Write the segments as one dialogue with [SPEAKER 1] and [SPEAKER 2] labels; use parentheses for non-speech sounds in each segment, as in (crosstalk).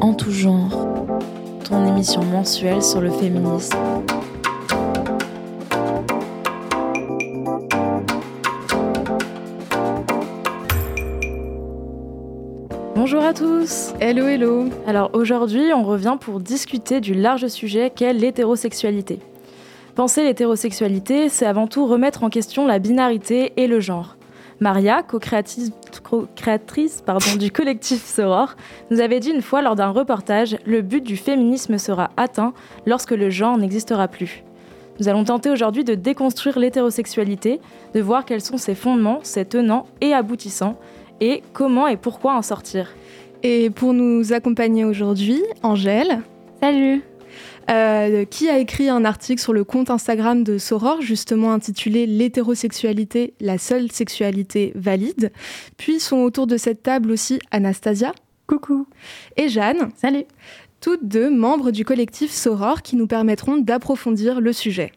[SPEAKER 1] En tout genre, ton émission mensuelle sur le féminisme. Bonjour à tous
[SPEAKER 2] Hello hello
[SPEAKER 1] Alors aujourd'hui on revient pour discuter du large sujet qu'est l'hétérosexualité. Penser l'hétérosexualité, c'est avant tout remettre en question la binarité et le genre. Maria, co-créatrice du collectif Soror, nous avait dit une fois lors d'un reportage Le but du féminisme sera atteint lorsque le genre n'existera plus. Nous allons tenter aujourd'hui de déconstruire l'hétérosexualité, de voir quels sont ses fondements, ses tenants et aboutissants, et comment et pourquoi en sortir.
[SPEAKER 2] Et pour nous accompagner aujourd'hui, Angèle.
[SPEAKER 3] Salut
[SPEAKER 2] euh, qui a écrit un article sur le compte Instagram de Soror, justement intitulé L'hétérosexualité, la seule sexualité valide. Puis sont autour de cette table aussi Anastasia.
[SPEAKER 3] Coucou.
[SPEAKER 2] Et Jeanne.
[SPEAKER 3] Salut.
[SPEAKER 2] Toutes deux membres du collectif Soror qui nous permettront d'approfondir le sujet.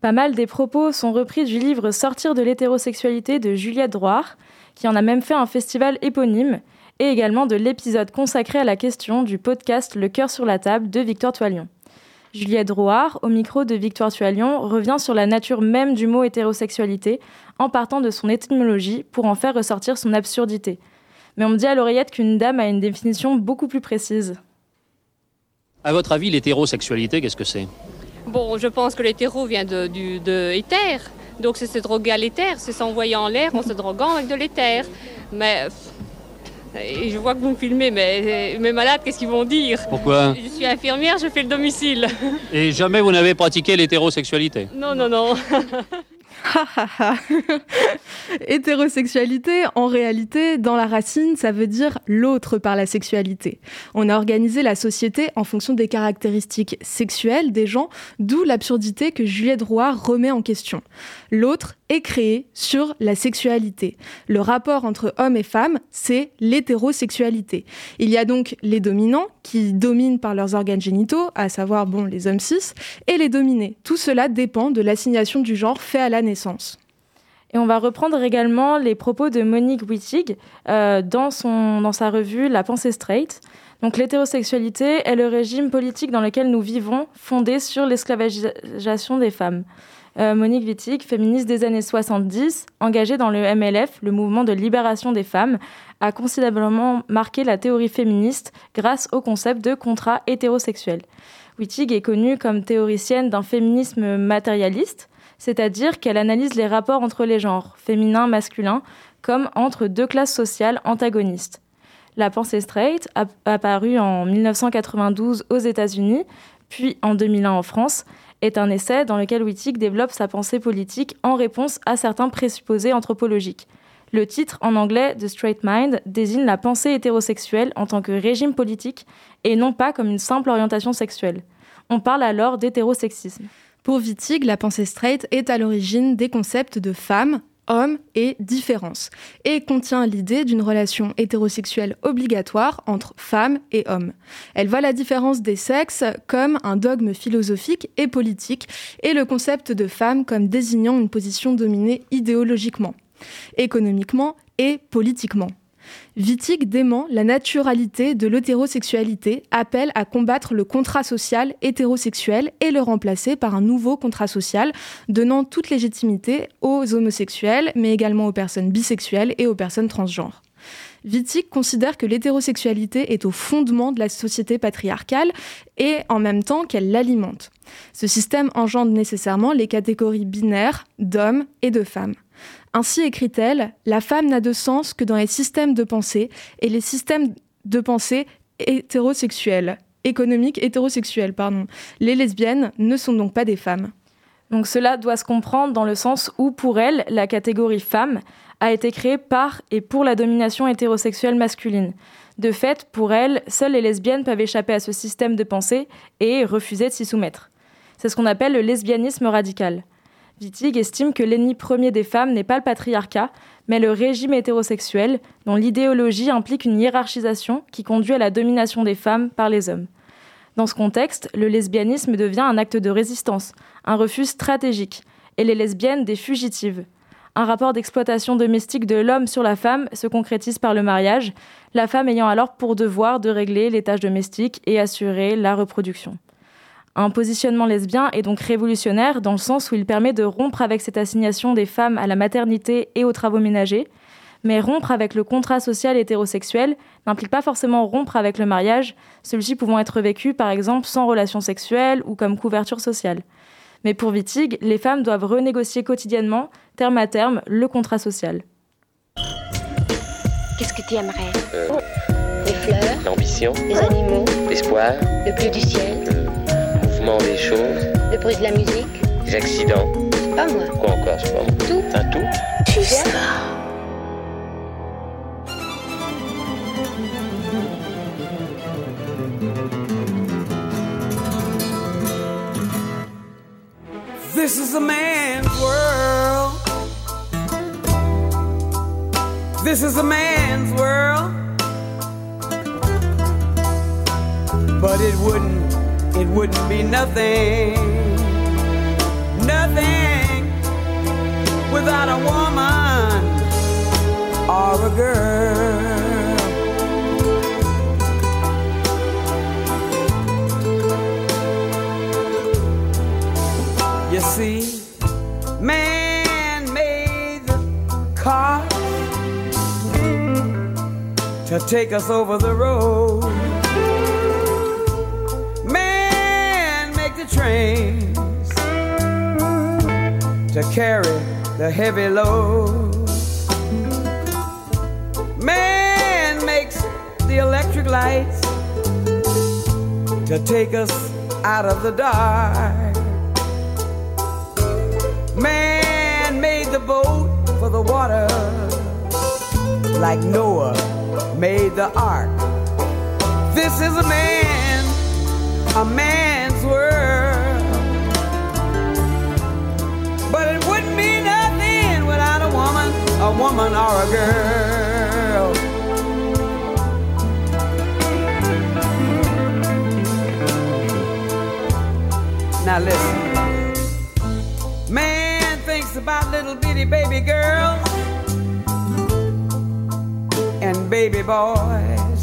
[SPEAKER 1] Pas mal des propos sont repris du livre Sortir de l'hétérosexualité de Juliette Droire, qui en a même fait un festival éponyme, et également de l'épisode consacré à la question du podcast Le cœur sur la table de Victor Toilion. Juliette Drouard, au micro de Victoire Tualion, revient sur la nature même du mot hétérosexualité en partant de son étymologie pour en faire ressortir son absurdité. Mais on me dit à l'oreillette qu'une dame a une définition beaucoup plus précise.
[SPEAKER 4] À votre avis, l'hétérosexualité, qu'est-ce que c'est?
[SPEAKER 5] Bon, je pense que l'hétéro vient de, du, de éther. Donc c'est se droguer à l'éther, c'est s'envoyer en l'air en se droguant avec de l'éther. Mais et je vois que vous me filmez, mais mes malades, qu'est-ce qu'ils vont dire?
[SPEAKER 4] Pourquoi?
[SPEAKER 5] Je suis infirmière, je fais le domicile.
[SPEAKER 4] Et jamais vous n'avez pratiqué l'hétérosexualité?
[SPEAKER 5] Non, non, non. (laughs)
[SPEAKER 2] Hétérosexualité, en réalité, dans la racine, ça veut dire l'autre par la sexualité. On a organisé la société en fonction des caractéristiques sexuelles des gens, d'où l'absurdité que Juliette Drouard remet en question. L'autre est créé sur la sexualité. Le rapport entre hommes et femmes, c'est l'hétérosexualité. Il y a donc les dominants qui dominent par leurs organes génitaux, à savoir bon les hommes cis, et les dominés. Tout cela dépend de l'assignation du genre fait à la naissance.
[SPEAKER 1] Et on va reprendre également les propos de Monique Wittig euh, dans, son, dans sa revue La pensée straight. Donc l'hétérosexualité est le régime politique dans lequel nous vivons, fondé sur l'esclavagisation des femmes. Euh, Monique Wittig, féministe des années 70, engagée dans le MLF, le mouvement de libération des femmes, a considérablement marqué la théorie féministe grâce au concept de contrat hétérosexuel. Wittig est connue comme théoricienne d'un féminisme matérialiste, c'est-à-dire qu'elle analyse les rapports entre les genres, féminin, masculin, comme entre deux classes sociales antagonistes. La pensée straight, apparue en 1992 aux États-Unis, puis en 2001 en France, est un essai dans lequel Wittig développe sa pensée politique en réponse à certains présupposés anthropologiques. Le titre en anglais The Straight Mind désigne la pensée hétérosexuelle en tant que régime politique et non pas comme une simple orientation sexuelle. On parle alors d'hétérosexisme.
[SPEAKER 2] Pour Wittig, la pensée straight est à l'origine des concepts de femme, homme et différence, et contient l'idée d'une relation hétérosexuelle obligatoire entre femme et homme. Elle voit la différence des sexes comme un dogme philosophique et politique, et le concept de femme comme désignant une position dominée idéologiquement, économiquement et politiquement. Wittig dément la naturalité de l'hétérosexualité, appelle à combattre le contrat social hétérosexuel et le remplacer par un nouveau contrat social donnant toute légitimité aux homosexuels, mais également aux personnes bisexuelles et aux personnes transgenres. Wittig considère que l'hétérosexualité est au fondement de la société patriarcale et en même temps qu'elle l'alimente. Ce système engendre nécessairement les catégories binaires d'hommes et de femmes. Ainsi écrit-elle, la femme n'a de sens que dans les systèmes de pensée et les systèmes de pensée hétérosexuels, économiques hétérosexuels, pardon. Les lesbiennes ne sont donc pas des femmes.
[SPEAKER 1] Donc cela doit se comprendre dans le sens où, pour elle, la catégorie femme a été créée par et pour la domination hétérosexuelle masculine. De fait, pour elle, seules les lesbiennes peuvent échapper à ce système de pensée et refuser de s'y soumettre. C'est ce qu'on appelle le lesbianisme radical. Wittig estime que l'ennemi premier des femmes n'est pas le patriarcat, mais le régime hétérosexuel, dont l'idéologie implique une hiérarchisation qui conduit à la domination des femmes par les hommes. Dans ce contexte, le lesbianisme devient un acte de résistance, un refus stratégique, et les lesbiennes des fugitives. Un rapport d'exploitation domestique de l'homme sur la femme se concrétise par le mariage, la femme ayant alors pour devoir de régler les tâches domestiques et assurer la reproduction. Un positionnement lesbien est donc révolutionnaire dans le sens où il permet de rompre avec cette assignation des femmes à la maternité et aux travaux ménagers, mais rompre avec le contrat social hétérosexuel n'implique pas forcément rompre avec le mariage, celui-ci pouvant être vécu par exemple sans relation sexuelle ou comme couverture sociale. Mais pour Wittig, les femmes doivent renégocier quotidiennement, terme à terme, le contrat social.
[SPEAKER 3] Qu'est-ce que tu aimerais euh, Les fleurs.
[SPEAKER 6] L'ambition.
[SPEAKER 3] Les animaux.
[SPEAKER 6] L'espoir.
[SPEAKER 3] Le bleu du ciel.
[SPEAKER 6] Le mouvement des choses.
[SPEAKER 3] Le bruit de la musique.
[SPEAKER 6] Les accidents.
[SPEAKER 3] C'est pas moi.
[SPEAKER 6] Quoi encore, c'est pas moi
[SPEAKER 3] Tout.
[SPEAKER 6] Un tout.
[SPEAKER 3] Tu viens.
[SPEAKER 7] This is a man's world. This is a man's world. But it wouldn't, it wouldn't be nothing, nothing without a woman or a girl. You see, man made the car to take us over the road. Man trains to carry the heavy load. Man makes the electric lights to take us out of the dark. Man made the boat for the water, like Noah made the ark. This is a man, a man's a woman or a girl. Now listen. Man thinks about little bitty baby girls and baby boys.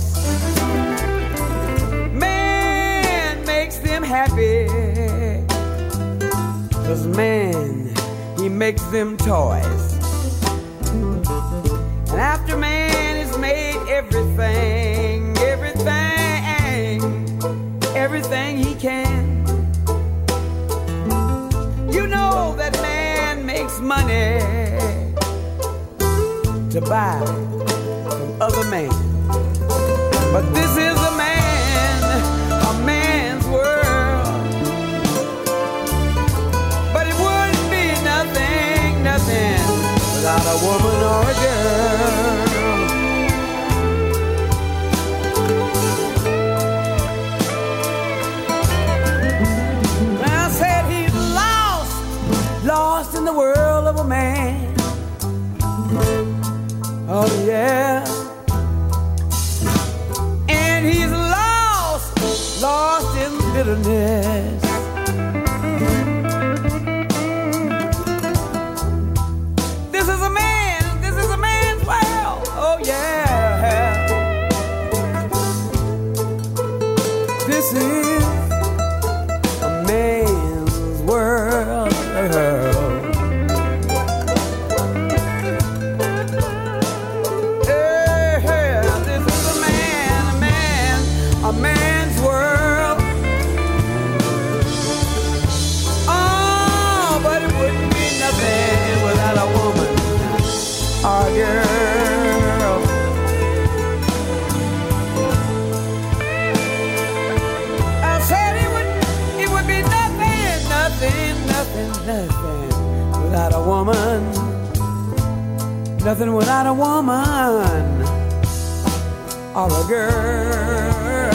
[SPEAKER 7] Man makes them happy. Cause man, he makes them toys. Man has made everything, everything, everything he can. You know that man makes money to buy from other men. But this is yerine. Nothing without a woman or a girl.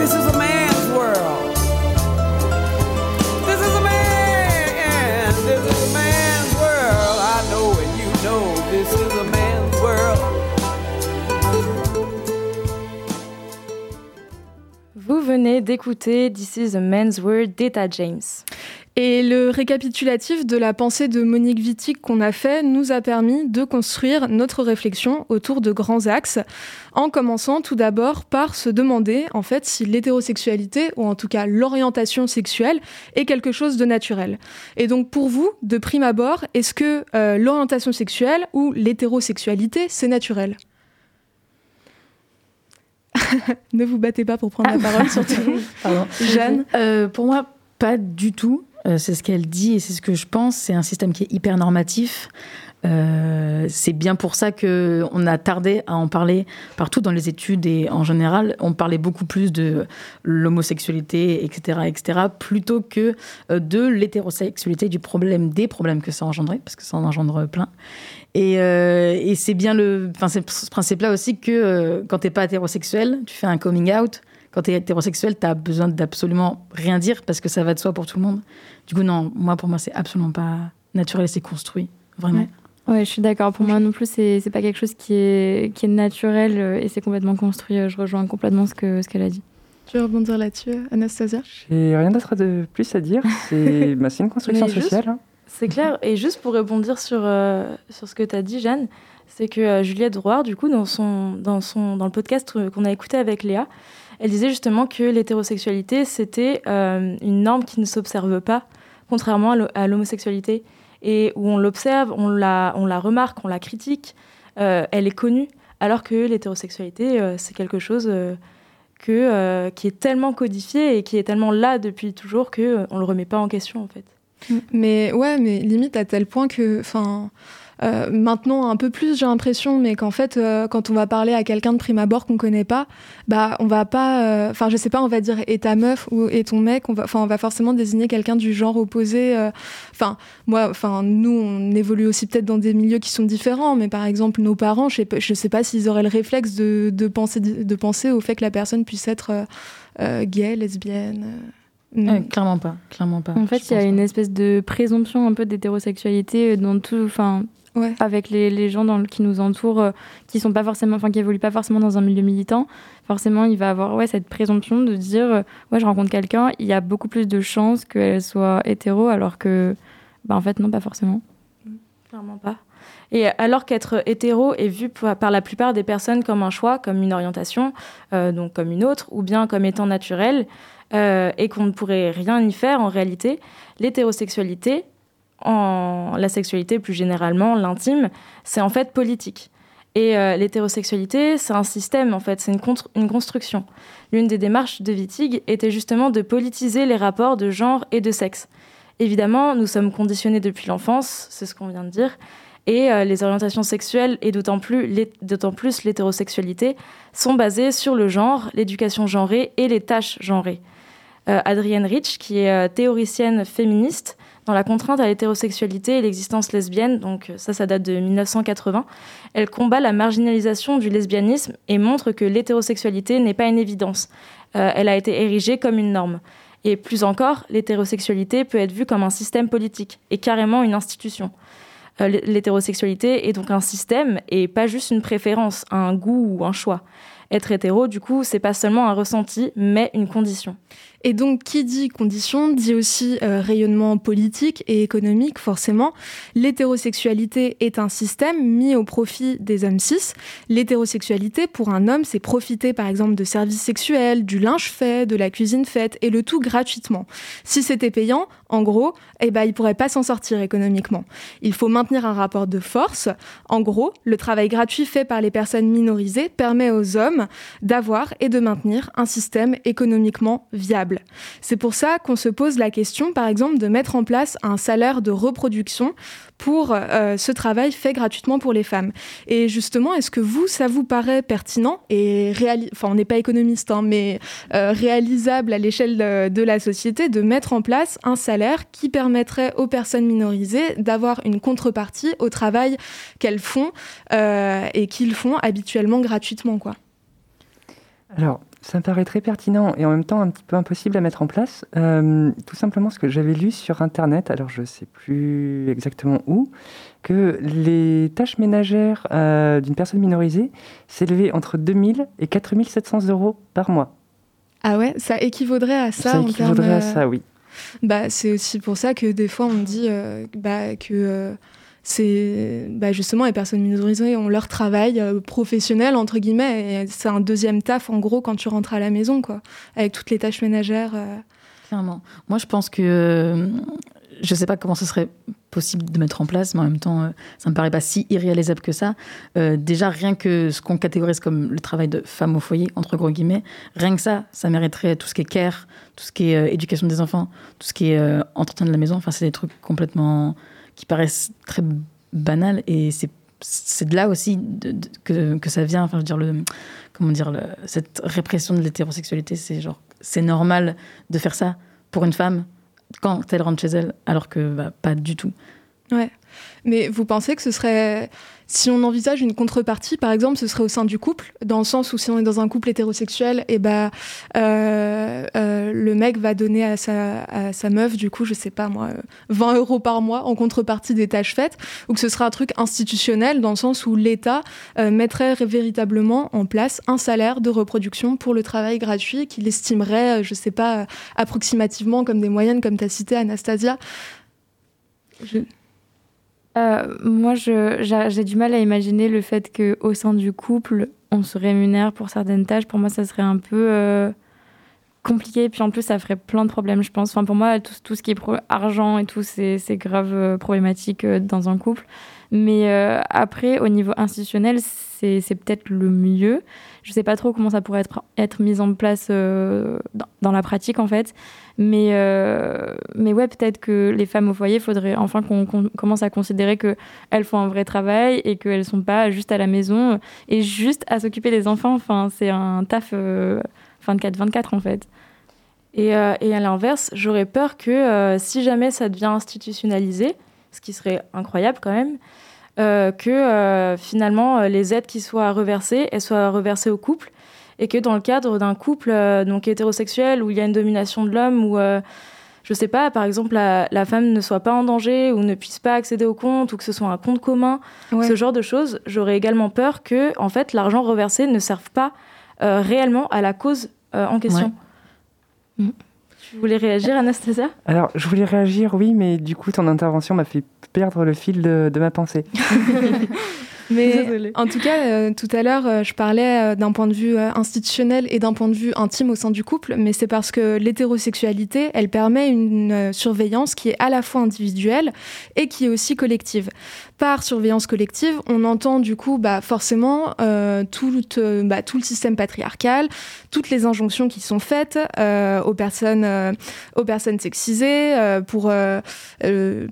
[SPEAKER 7] This is a man's world. This is a man. This is a man's world. I know and you know this is a man's world.
[SPEAKER 1] Vous venez d'écouter This is a Man's World d'Etta James.
[SPEAKER 2] Et le récapitulatif de la pensée de Monique Wittig qu'on a fait nous a permis de construire notre réflexion autour de grands axes, en commençant tout d'abord par se demander en fait si l'hétérosexualité, ou en tout cas l'orientation sexuelle, est quelque chose de naturel. Et donc pour vous, de prime abord, est-ce que euh, l'orientation sexuelle ou l'hétérosexualité, c'est naturel? (laughs) Ne vous battez pas pour prendre la parole, surtout. (laughs)
[SPEAKER 8] Pardon.
[SPEAKER 2] Jeanne?
[SPEAKER 8] Euh, Pour moi, pas du tout. Euh, c'est ce qu'elle dit et c'est ce que je pense. C'est un système qui est hyper normatif. Euh, c'est bien pour ça que on a tardé à en parler partout dans les études et en général, on parlait beaucoup plus de l'homosexualité, etc., etc., plutôt que euh, de l'hétérosexualité, du problème, des problèmes que ça engendrait, parce que ça en engendre plein. Et, c'est bien le, enfin, ce principe-là aussi que euh, quand t'es pas hétérosexuel, tu fais un coming out. Quand t'es hétérosexuel, t'as besoin d'absolument rien dire parce que ça va de soi pour tout le monde. Du coup, non, moi, pour moi, c'est absolument pas naturel, c'est construit, vraiment.
[SPEAKER 9] Ouais. Ouais, je suis d'accord. Pour moi non plus, c'est c'est pas quelque chose qui est, qui est naturel euh, et c'est complètement construit. Euh, Je rejoins complètement ce qu'elle ce qu'elle a dit.
[SPEAKER 2] Tu veux rebondir là-dessus, Anastasia?
[SPEAKER 10] J'ai rien d'autre de plus à dire. C'est (laughs) bah, c'est une construction
[SPEAKER 1] juste-
[SPEAKER 10] sociale. hein.
[SPEAKER 1] C'est clair. Et juste pour rebondir sur, euh, sur ce que tu as dit, Jeanne, c'est que euh, Juliette Drouard, du coup, dans, son, dans, son, dans le podcast qu'on a écouté avec Léa, elle disait justement que l'hétérosexualité, c'était euh, une norme qui ne s'observe pas, contrairement à l'ho- à l'homosexualité, et où on l'observe, on la, on la remarque, on la critique, euh, elle est connue, alors que l'hétérosexualité, euh, c'est quelque chose que, qui est tellement codifié et qui est tellement là depuis toujours qu'on ne le remet pas en question, en fait.
[SPEAKER 2] Mais ouais, mais limite à tel point que, enfin, euh, maintenant un peu plus, j'ai l'impression, mais qu'en fait, euh, quand on va parler à quelqu'un de prime abord qu'on connaît pas, bah, on va pas, euh, enfin, je sais pas, on va dire et ta meuf ou et ton mec, on va, enfin, on va forcément désigner quelqu'un du genre opposé. euh, Enfin, moi, enfin, nous, on évolue aussi peut-être dans des milieux qui sont différents, mais par exemple, nos parents, je sais pas, je sais pas s'ils auraient le réflexe de, de penser, de penser au fait que la personne puisse être euh, euh, gay, lesbienne. euh,
[SPEAKER 8] Euh, clairement pas, clairement pas.
[SPEAKER 9] En fait, il y a une espèce de présomption un peu d'hétérosexualité euh, dans tout, enfin,
[SPEAKER 2] Ouais.
[SPEAKER 9] avec les, les gens dans le- qui nous entourent, euh, qui sont pas forcément, enfin, qui évoluent pas forcément dans un milieu militant. Forcément, il va avoir ouais cette présomption de dire, euh, ouais, je rencontre quelqu'un, il y a beaucoup plus de chances qu'elle soit hétéro, alors que, bah, en fait, non, pas forcément.
[SPEAKER 1] Clairement pas. Et alors qu'être hétéro est vu par par la plupart des personnes comme un choix, comme une orientation, euh, donc comme une autre, ou bien comme étant naturel, euh, et qu'on ne pourrait rien y faire en réalité, l'hétérosexualité, en la sexualité plus généralement, l'intime, c'est en fait politique. Et euh, l'hétérosexualité, c'est un système, en fait, c'est une, une construction. L'une des démarches de Wittig était justement de politiser les rapports de genre et de sexe. Évidemment, nous sommes conditionnés depuis l'enfance, c'est ce qu'on vient de dire, et euh, les orientations sexuelles, et d'autant plus, l'hétérosexualité, sont basées sur le genre, l'éducation genrée et les tâches genrées. Euh, Adrienne Rich, qui est théoricienne féministe, dans la contrainte à l'hétérosexualité et l'existence lesbienne, donc euh, ça, ça date de 1980, elle combat la marginalisation du lesbianisme et montre que l'hétérosexualité n'est pas une évidence. Euh, elle a été érigée comme une norme. Et plus encore, l'hétérosexualité peut être vue comme un système politique et carrément une institution. Euh, L'hétérosexualité est donc un système et pas juste une préférence, un goût ou un choix. Être hétéro, du coup, c'est pas seulement un ressenti, mais une condition.
[SPEAKER 2] Et donc, qui dit condition dit aussi euh, rayonnement politique et économique, forcément. L'hétérosexualité est un système mis au profit des hommes cis. L'hétérosexualité, pour un homme, c'est profiter, par exemple, de services sexuels, du linge fait, de la cuisine faite, et le tout gratuitement. Si c'était payant, en gros, eh ben, il pourrait pas s'en sortir économiquement. Il faut maintenir un rapport de force. En gros, le travail gratuit fait par les personnes minorisées permet aux hommes d'avoir et de maintenir un système économiquement viable. C'est pour ça qu'on se pose la question, par exemple, de mettre en place un salaire de reproduction pour euh, ce travail fait gratuitement pour les femmes. Et justement, est-ce que vous, ça vous paraît pertinent et enfin, on n'est pas économiste, hein, mais euh, réalisable à l'échelle de, de la société de mettre en place un salaire qui permettrait aux personnes minorisées d'avoir une contrepartie au travail qu'elles font euh, et qu'ils font habituellement gratuitement, quoi.
[SPEAKER 10] Alors, ça me paraît très pertinent et en même temps un petit peu impossible à mettre en place. Euh, tout simplement ce que j'avais lu sur Internet, alors je ne sais plus exactement où, que les tâches ménagères euh, d'une personne minorisée s'élevaient entre 2000 et 4700 euros par mois.
[SPEAKER 2] Ah ouais, ça équivaudrait à ça,
[SPEAKER 10] Ça
[SPEAKER 2] en
[SPEAKER 10] équivaudrait
[SPEAKER 2] termes,
[SPEAKER 10] à ça, oui.
[SPEAKER 2] Bah, c'est aussi pour ça que des fois on dit euh, bah, que euh, c'est bah, justement les personnes minorisées ont leur travail euh, professionnel entre guillemets et c'est un deuxième taf en gros quand tu rentres à la maison quoi, avec toutes les tâches ménagères.
[SPEAKER 8] Clairement. Moi, je pense que. Je sais pas comment ce serait possible de mettre en place, mais en même temps, euh, ça me paraît pas si irréalisable que ça. Euh, déjà, rien que ce qu'on catégorise comme le travail de femme au foyer, entre gros guillemets, rien que ça, ça mériterait tout ce qui est care, tout ce qui est euh, éducation des enfants, tout ce qui est entretien de la maison. Enfin, c'est des trucs complètement. qui paraissent très banals et c'est. De là aussi que, ça vient. Enfin, je veux dire, le, comment dire, cette répression de l'hétérosexualité, c'est genre, c'est normal de faire ça pour une femme quand elle rentre chez elle, alors que bah, pas du tout.
[SPEAKER 2] Ouais. Mais vous pensez que ce serait, si on envisage une contrepartie, par exemple, ce serait au sein du couple, dans le sens où si on est dans un couple hétérosexuel, et bah, euh, euh, le mec va donner à sa, à sa meuf, du coup, je sais pas moi, euh, 20 euros par mois en contrepartie des tâches faites, ou que ce sera un truc institutionnel, dans le sens où l'État euh, mettrait véritablement en place un salaire de reproduction pour le travail gratuit qu'il estimerait, euh, je sais pas, euh, approximativement comme des moyennes, comme tu as cité Anastasia. Je-
[SPEAKER 9] Euh, moi, j'ai du mal à imaginer le fait qu'au sein du couple, on se rémunère pour certaines tâches. Pour moi, ça serait un peu euh, compliqué. Puis en plus, ça ferait plein de problèmes, je pense. Enfin, pour moi, tout, ce qui est argent et tout, c'est grave euh, problématique euh, dans un couple. Mais après, au niveau institutionnel, c'est peut-être le mieux. Je sais pas trop comment ça pourrait être, être mis en place euh, dans, la pratique, en fait. Mais, euh, mais ouais, peut-être que les femmes au foyer, faudrait enfin qu'on commence à considérer qu'elles font un vrai travail et qu'elles sont pas juste à la maison et juste à s'occuper des enfants. Enfin, c'est un taf euh, 24-24, en fait.
[SPEAKER 1] Et, euh, et à l'inverse, j'aurais peur que euh, si jamais ça devient institutionnalisé, ce qui serait incroyable quand même, euh, que euh, finalement euh, les aides qui soient reversées, elles soient reversées au couple, et que dans le cadre d'un couple euh, donc hétérosexuel où il y a une domination de l'homme, où je sais pas, par exemple la, la femme ne soit pas en danger ou ne puisse pas accéder au compte ou que ce soit un compte commun,
[SPEAKER 2] Ouais.
[SPEAKER 1] ce genre de choses, j'aurais également peur que en fait l'argent reversé ne serve pas réellement à la cause en question.
[SPEAKER 9] Mhm.
[SPEAKER 1] Tu voulais réagir, Anastasia?
[SPEAKER 10] Alors, je voulais réagir, oui, mais du coup, ton intervention m'a fait perdre le fil de, de ma pensée. (laughs)
[SPEAKER 2] Mais
[SPEAKER 1] Désolée.
[SPEAKER 2] en tout cas, euh, tout à l'heure, euh, je parlais euh, d'un point de vue euh, institutionnel et d'un point de vue intime au sein du couple, mais c'est parce que l'hétérosexualité, elle permet une euh, surveillance qui est à la fois individuelle et qui est aussi collective. Par surveillance collective, on entend du coup bah, forcément euh, tout, bah, tout le système patriarcal, toutes les injonctions qui sont faites euh, aux, personnes, euh, aux personnes sexisées, euh, pour euh,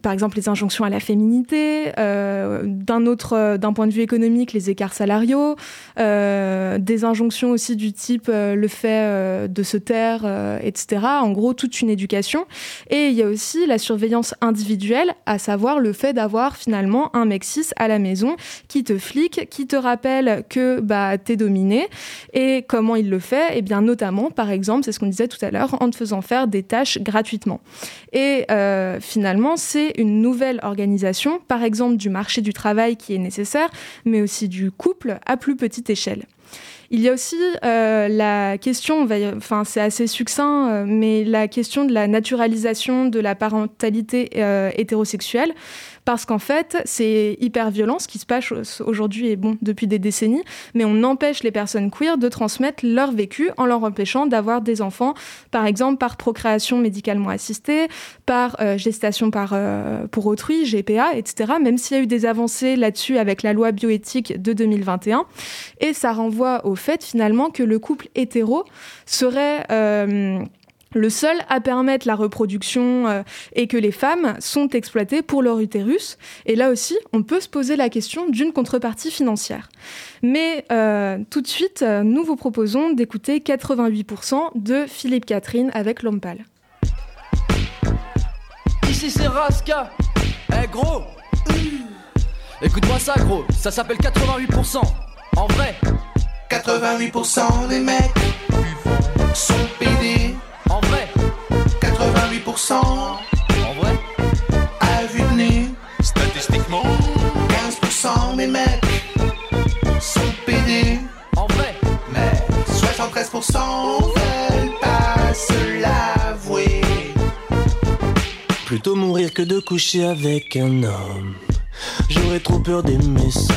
[SPEAKER 2] par exemple les injonctions à la féminité, d'un autre, d'un point de vue économique, les écarts salariaux, des injonctions aussi du type le fait de se taire, etc. En gros, toute une éducation. Et il y a aussi la surveillance individuelle, à savoir le fait d'avoir finalement un mec cis à la maison qui te flique, qui te rappelle que bah, t'es dominé. Et comment il le fait? Eh bien, notamment, par exemple, c'est ce qu'on disait tout à l'heure, en te faisant faire des tâches gratuitement. Et euh, finalement, c'est une nouvelle organisation, par exemple du marché du travail qui est nécessaire, mais aussi du couple à plus petite échelle. Il y a aussi euh, la question, enfin c'est assez succinct, euh, mais la question de la naturalisation de la parentalité euh, hétérosexuelle, parce qu'en fait c'est hyper violent ce qui se passe aujourd'hui et bon depuis des décennies, mais on empêche les personnes queer de transmettre leur vécu en leur empêchant d'avoir des enfants, par exemple par procréation médicalement assistée, par gestation par, pour autrui, GPA, etc. Même s'il y a eu des avancées là-dessus avec la loi bioéthique de 2021. Et ça renvoie au fait finalement que le couple hétéro serait... euh, le seul à permettre la reproduction euh, et que les femmes sont exploitées pour leur utérus. Et là aussi, on peut se poser la question d'une contrepartie financière. Mais euh, tout de suite, nous vous proposons d'écouter 88% de Philippe Catherine avec L'Homme Pâle.
[SPEAKER 11] Ici c'est Raska. Eh gros Écoute-moi ça gros, ça s'appelle 88%. En vrai
[SPEAKER 12] 88% des mecs sont pédés.
[SPEAKER 11] En vrai
[SPEAKER 12] 88%
[SPEAKER 11] En vrai
[SPEAKER 12] à vue de nez.
[SPEAKER 11] Statistiquement
[SPEAKER 12] 15% des mecs sont pédés.
[SPEAKER 11] En vrai
[SPEAKER 12] Mais 73% veulent pas se l'avouer.
[SPEAKER 13] plutôt mourir que de coucher avec un homme. J'aurais trop peur d'aimer ça.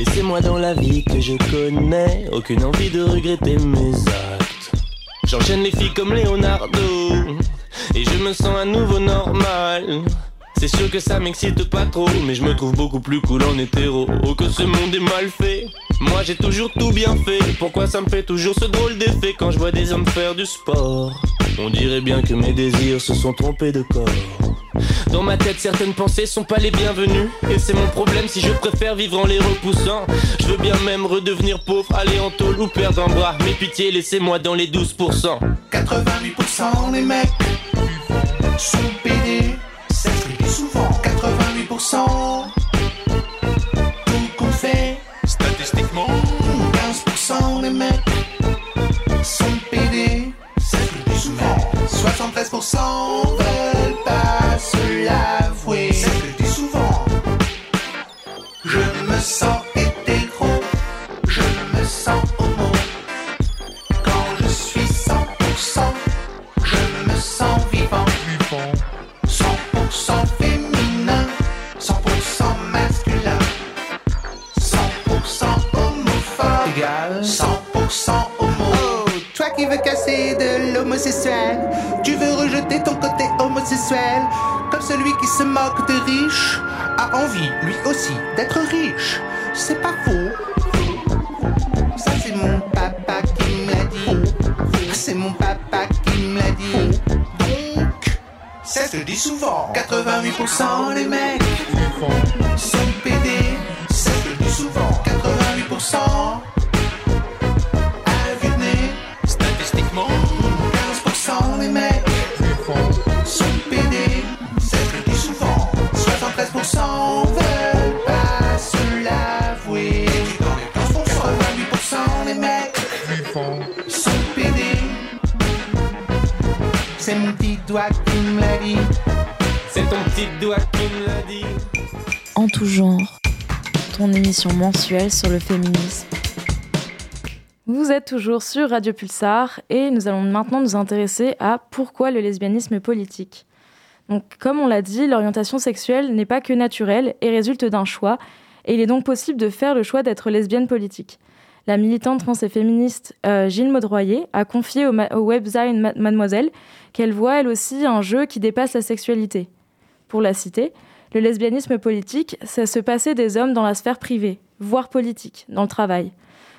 [SPEAKER 13] Laissez-moi dans la vie que je connais, aucune envie de regretter mes actes. J'enchaîne les filles comme Leonardo, et je me sens à nouveau normal. C'est sûr que ça m'excite pas trop, mais je me trouve beaucoup plus cool en hétéro. Oh, que ce monde est mal fait. Moi j'ai toujours tout bien fait. Pourquoi ça me fait toujours ce drôle d'effet quand je vois des hommes faire du sport? On dirait bien que mes désirs se sont trompés de corps. Dans ma tête, certaines pensées sont pas les bienvenues. Et c'est mon problème si je préfère vivre en les repoussant. Je veux bien même redevenir pauvre, aller en tôle ou perdre un bras. Mais pitié, laissez-moi dans les 12%.
[SPEAKER 12] 88% des mecs sont moque de riches, a envie lui aussi d'être riche. C'est pas faux.
[SPEAKER 1] Émission mensuelle sur le féminisme. Vous êtes toujours sur Radio Pulsar et nous allons maintenant nous intéresser à pourquoi le lesbianisme est politique. Donc, comme on l'a dit, l'orientation sexuelle n'est pas que naturelle et résulte d'un choix, et il est donc possible de faire le choix d'être lesbienne politique. La militante trans et féministe euh, Gilles Maudroyer a confié au, ma- au webzine Ma- Mademoiselle qu'elle voit elle aussi un jeu qui dépasse la sexualité. Pour la citer, le lesbianisme politique, c'est se passer des hommes dans la sphère privée, voire politique, dans le travail.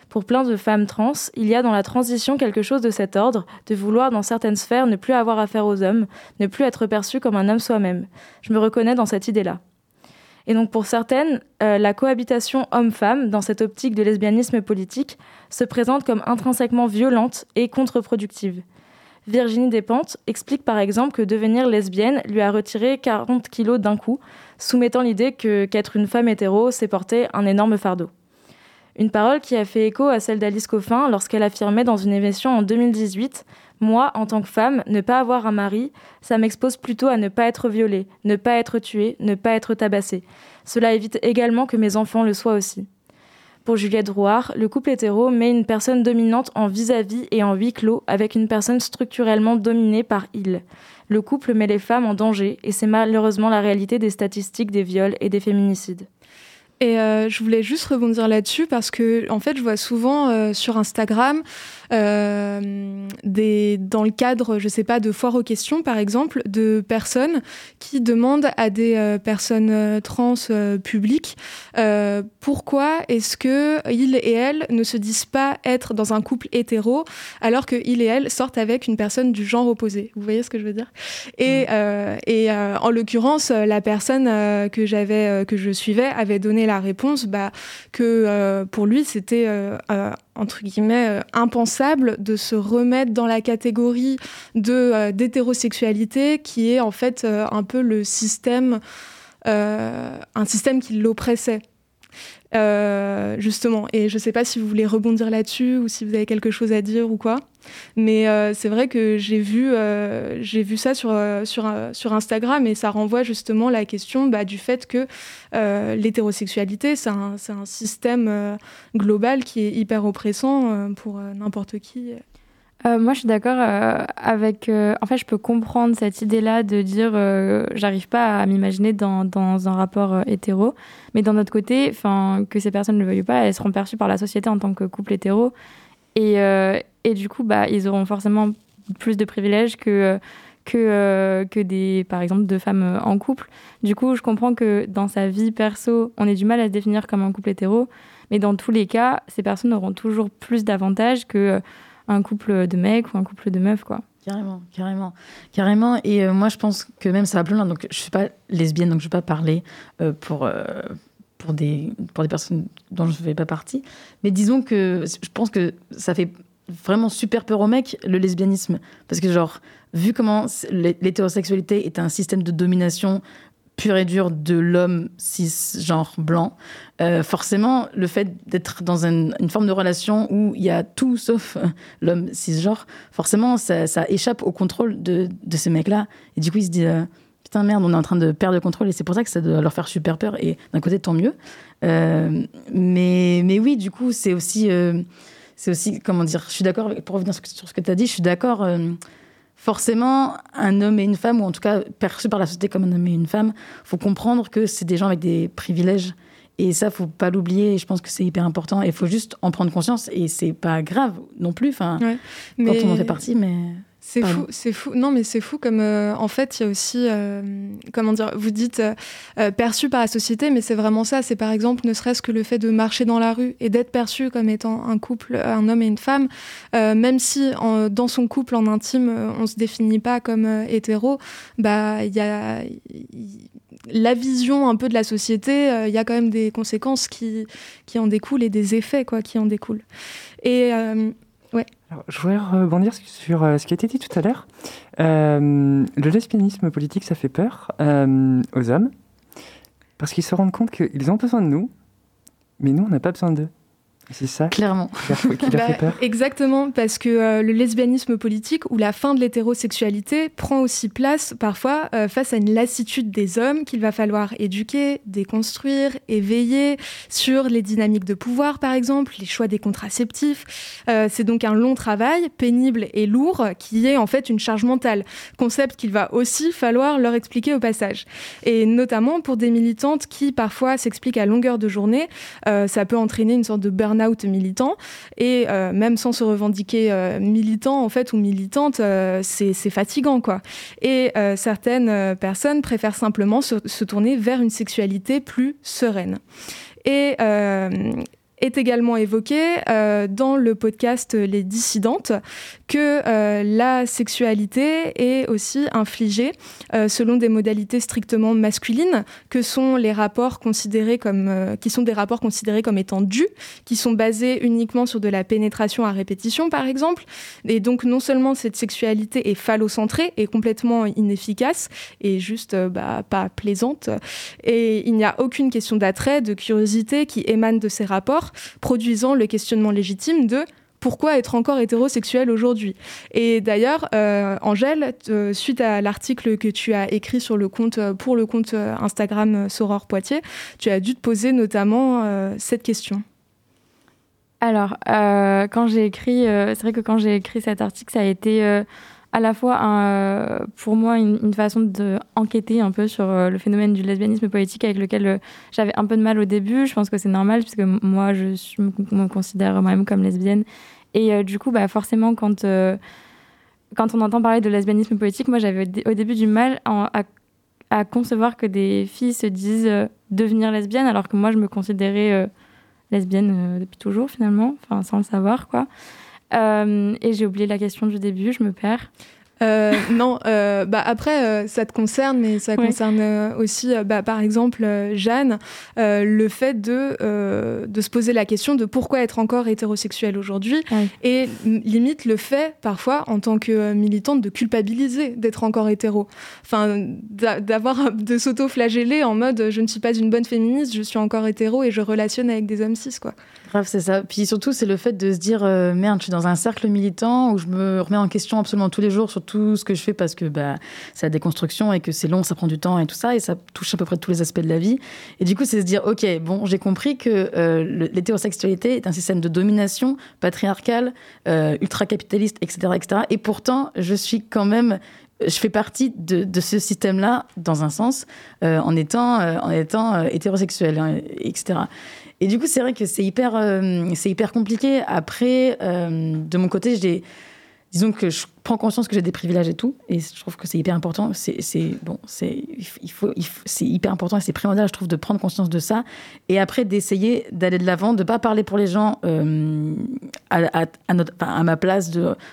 [SPEAKER 1] Pour plein de femmes trans, il y a dans la transition quelque chose de cet ordre, de vouloir dans certaines sphères ne plus avoir affaire aux hommes, ne plus être perçu comme un homme soi-même. Je me reconnais dans cette idée-là. Et donc pour certaines, euh, la cohabitation homme-femme, dans cette optique de lesbianisme politique, se présente comme intrinsèquement violente et contre-productive. Virginie Despentes explique par exemple que devenir lesbienne lui a retiré 40 kilos d'un coup, soumettant l'idée que qu'être une femme hétéro, c'est porter un énorme fardeau. Une parole qui a fait écho à celle d'Alice Coffin lorsqu'elle affirmait dans une émission en 2018 Moi, en tant que femme, ne pas avoir un mari, ça m'expose plutôt à ne pas être violée, ne pas être tuée, ne pas être tabassée. Cela évite également que mes enfants le soient aussi. Pour Juliette Drouard, le couple hétéro met une personne dominante en vis-à-vis et en huis clos avec une personne structurellement dominée par il. Le couple met les femmes en danger et c'est malheureusement la réalité des statistiques des viols et des féminicides.
[SPEAKER 2] Et euh, je voulais juste rebondir là-dessus parce que, en fait, je vois souvent euh, sur Instagram, euh, des, dans le cadre, je sais pas, de foires aux questions, par exemple, de personnes qui demandent à des euh, personnes euh, trans euh, publiques euh, pourquoi est-ce que il et elle ne se disent pas être dans un couple hétéro alors que il et elle sortent avec une personne du genre opposé. Vous voyez ce que je veux dire? Et, euh, et euh, en l'occurrence, la personne que j'avais, que je suivais, avait donné la réponse bah, que euh, pour lui c'était euh, entre guillemets euh, impensable de se remettre dans la catégorie de euh, d'hétérosexualité qui est en fait euh, un peu le système un système qui l'oppressait Euh, justement et je sais pas si vous voulez rebondir là-dessus ou si vous avez quelque chose à dire ou quoi mais euh, c'est vrai que j'ai vu euh, vu ça sur sur Instagram et ça renvoie justement la question bah, du fait que l'hétérosexualité c'est un un système global qui est hyper oppressant pour n'importe qui
[SPEAKER 9] Euh, moi, je suis d'accord euh, avec. euh, en fait, je peux comprendre cette idée-là de dire j'arrive pas à m'imaginer dans, dans un rapport hétéro. Mais d'un autre côté, que ces personnes ne le veuillent pas, elles seront perçues par la société en tant que couple hétéro. Et, et du coup, bah, ils auront forcément plus de privilèges que, que, que des, par exemple, deux femmes en couple. Du coup, je comprends que dans sa vie perso, on ait du mal à se définir comme un couple hétéro. Mais dans tous les cas, ces personnes auront toujours plus d'avantages que un couple de mecs ou un couple de meufs, quoi.
[SPEAKER 8] Carrément, carrément, carrément. Et euh, moi, je pense que même ça va plus loin. Donc, je suis pas lesbienne, donc je vais pas parler euh, pour euh, pour des pour des personnes dont je ne fais pas partie. Mais disons que je pense que ça fait vraiment super peur aux mecs le lesbianisme, parce que genre vu comment l'hétérosexualité est un système de domination pur et dur de l'homme cisgenre blanc, euh, forcément, le fait d'être dans un- une forme de relation où il y a tout sauf euh, l'homme cisgenre, forcément, ça, échappe au contrôle de, de ces mecs-là. Et du coup, ils se disent euh, Putain, merde, on est en train de perdre le contrôle. Et c'est pour ça que ça doit leur faire super peur. Et d'un côté, tant mieux. Mais, mais oui, du coup, c'est aussi, c'est aussi, comment dire, je suis d'accord, pour revenir sur ce que tu as dit, je suis d'accord. Forcément, un homme et une femme, ou en tout cas perçu par la société comme un homme et une femme, faut comprendre que c'est des gens avec des privilèges. Et ça, faut pas l'oublier. Je pense que c'est hyper important. Et il faut juste en prendre conscience. Et c'est pas grave non plus. Enfin,
[SPEAKER 2] Ouais.
[SPEAKER 8] quand on en fait partie, mais.
[SPEAKER 2] C'est fou, c'est fou. Non, mais c'est fou comme euh, en fait, il y a aussi, euh, comment dire, vous dites euh, perçu par la société, mais c'est vraiment ça. C'est par exemple, ne serait-ce que le fait de marcher dans la rue et d'être perçu comme étant un couple, un homme et une femme, même si en- dans son couple en intime, on se définit pas comme hétéro, bah il y a la vision un peu de la société, il y a quand même des conséquences qui, qui en découlent et des effets quoi qui en découlent. Et.
[SPEAKER 10] Je voudrais rebondir sur euh, ce qui a été dit tout à l'heure. Euh, le lesbianisme politique, ça fait peur euh, aux hommes, parce qu'ils se rendent compte qu'ils ont besoin de nous, mais nous, on n'a pas besoin d'eux. C'est ça
[SPEAKER 8] Clairement.
[SPEAKER 10] qui leur, (laughs)
[SPEAKER 2] Bah,
[SPEAKER 10] fait peur.
[SPEAKER 2] Exactement, parce que euh, le lesbianisme politique ou la fin de l'hétérosexualité prend aussi place parfois euh, face à une lassitude des hommes qu'il va falloir éduquer, déconstruire, éveiller sur les dynamiques de pouvoir par exemple, les choix des contraceptifs. Euh, C'est donc un long travail, pénible et lourd, qui est en fait une charge mentale, concept qu'il va aussi falloir leur expliquer au passage. Et notamment pour des militantes qui parfois s'expliquent à longueur de journée, ça peut entraîner une sorte de burn-out militant. Et euh, même sans se revendiquer euh, militant en fait ou militante, euh, c'est fatigant quoi. Et certaines personnes préfèrent simplement se, tourner vers une sexualité plus sereine. Et est également évoqué euh, dans le podcast Les Dissidentes que euh, la sexualité est aussi infligée euh, selon des modalités strictement masculines, que sont les rapports considérés comme, qui sont des rapports considérés comme étant dus, qui sont basés uniquement sur de la pénétration à répétition, par exemple. Et donc, non seulement cette sexualité est phallocentrée et complètement inefficace et juste bah, pas plaisante, et il n'y a aucune question d'attrait, de curiosité qui émane de ces rapports, produisant le questionnement légitime de pourquoi être encore hétérosexuel aujourd'hui Et d'ailleurs, euh, Angèle, euh, suite à l'article que tu as écrit sur le compte, euh, pour le compte Instagram Soror Poitiers, tu as dû te poser notamment cette question.
[SPEAKER 9] Alors, quand j'ai écrit, c'est vrai que quand j'ai écrit cet article, ça a été à la fois euh, pour moi une, façon d'enquêter un peu sur euh, le phénomène du lesbianisme politique avec lequel euh, j'avais un peu de mal au début. Je pense que c'est normal puisque moi, je me, considère moi-même comme lesbienne. Et du coup, bah, forcément, quand, quand on entend parler de lesbianisme politique, moi, j'avais au, dé- au début du mal à, concevoir que des filles se disent devenir lesbienne alors que moi, je me considérais... lesbienne depuis toujours finalement, enfin sans le savoir quoi. Euh, et j'ai oublié la question du début, je me perds.
[SPEAKER 2] Euh, non, euh, bah après, euh, ça te concerne, mais ça
[SPEAKER 9] Ouais.
[SPEAKER 2] concerne aussi, bah, par exemple, Jeanne, le fait de, de se poser la question de pourquoi être encore hétérosexuel aujourd'hui, et limite le fait, parfois, en tant que militante, de culpabiliser d'être encore hétéro. Enfin, d'a- d'avoir, (laughs) de s'auto-flageller en mode je ne suis pas une bonne féministe, je suis encore hétéro et je relationne avec des hommes cis, quoi.
[SPEAKER 8] Grave, c'est ça. Puis surtout, c'est le fait de se dire euh, merde, je suis dans un cercle militant où je me remets en question absolument tous les jours sur tout ce que je fais parce que bah, c'est la déconstruction et que c'est long, ça prend du temps et tout ça, et ça touche à peu près tous les aspects de la vie. Et du coup, c'est se dire ok, bon, j'ai compris que euh, l'hétérosexualité est un système de domination patriarcal, euh, ultra-capitaliste, etc., etc. Et pourtant, je suis quand même je fais partie de, de ce système-là, dans un sens, euh, en étant, euh, en étant euh, hétérosexuel, hein, etc. Et du coup, c'est vrai que c'est hyper, euh, c'est hyper compliqué. Après, euh, de mon côté, j'ai, disons que je prends conscience que j'ai des privilèges et tout, et je trouve que c'est hyper important. C'est, bon, c'est, il faut, c'est hyper important et c'est primordial, je trouve, de prendre conscience de ça. Et après, d'essayer d'aller de l'avant, de pas parler pour les gens euh, à, ma place,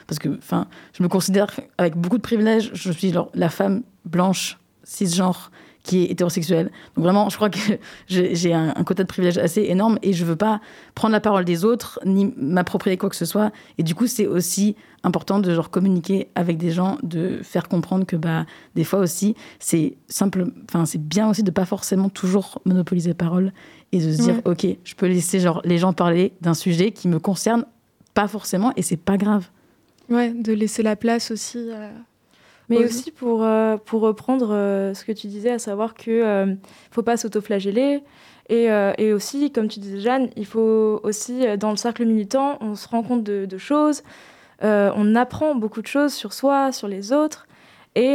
[SPEAKER 8] parce que, enfin, je me considère avec beaucoup de privilèges. Je suis la femme blanche cisgenre qui est hétérosexuelle. Donc vraiment, je crois que (laughs) j'ai un, un quota de privilèges assez énorme et je veux pas prendre la parole des autres ni m'approprier quoi que ce soit. Et du coup, c'est aussi important de genre communiquer avec des gens, de faire comprendre que bah des fois aussi c'est simple, enfin c'est bien aussi de pas forcément toujours monopoliser la parole et de se dire ok, je peux laisser genre les gens parler d'un sujet qui me concerne pas forcément et c'est pas grave.
[SPEAKER 2] Ouais, de laisser la place aussi. à-
[SPEAKER 1] Mais aussi pour, euh, pour reprendre euh, ce que tu disais, à savoir que euh, faut pas s'autoflageller. Et, et aussi, comme tu disais, Jeanne, il faut aussi, dans le cercle militant, on se rend compte de, de choses, on apprend beaucoup de choses sur soi, sur les autres. Et,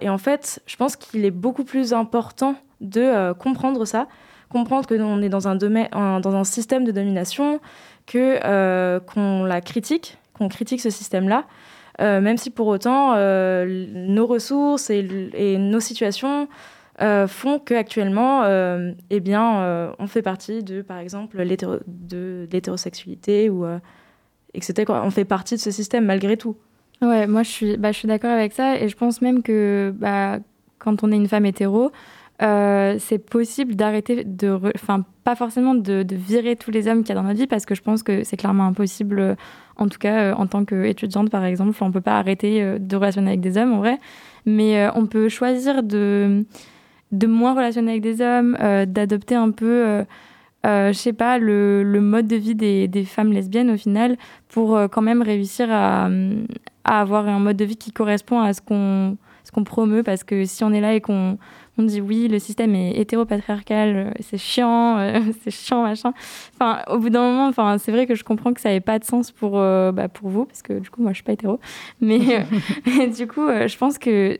[SPEAKER 1] et en fait, je pense qu'il est beaucoup plus important de comprendre ça, comprendre que on est dans un, domaine, un- dans un système de domination, que qu'on la critique, qu'on critique ce système-là, même si pour autant euh, nos ressources et, nos situations euh, font qu'actuellement, euh, eh bien, euh, on fait partie de, par exemple, l'hétérosexualité ou euh, etc. On fait partie de ce système malgré tout.
[SPEAKER 9] Ouais, moi je suis, bah, je suis d'accord avec ça et je pense même que bah, quand on est une femme hétéro, euh, c'est possible d'arrêter de. Enfin, pas forcément de, virer tous les hommes qu'il y a dans notre vie parce que je pense que c'est clairement impossible, euh, en tout cas euh, en tant qu'étudiante par exemple. On peut pas arrêter de relationner avec des hommes en vrai, mais on peut choisir de, de moins relationner avec des hommes, d'adopter un peu. je sais pas, le, mode de vie des, femmes lesbiennes au final, pour quand même réussir à, à avoir un mode de vie qui correspond à ce qu'on ce qu'on promeut. Parce que si on est là et qu'on on dit oui, le système est hétéropatriarcal, euh, c'est chiant, euh, (laughs) c'est chiant, machin. Enfin, au bout d'un moment, enfin, c'est vrai que je comprends que ça n'avait pas de sens pour, euh, bah, pour vous, parce que du coup, moi, je suis pas hétéro. Mais (laughs) du coup, je pense que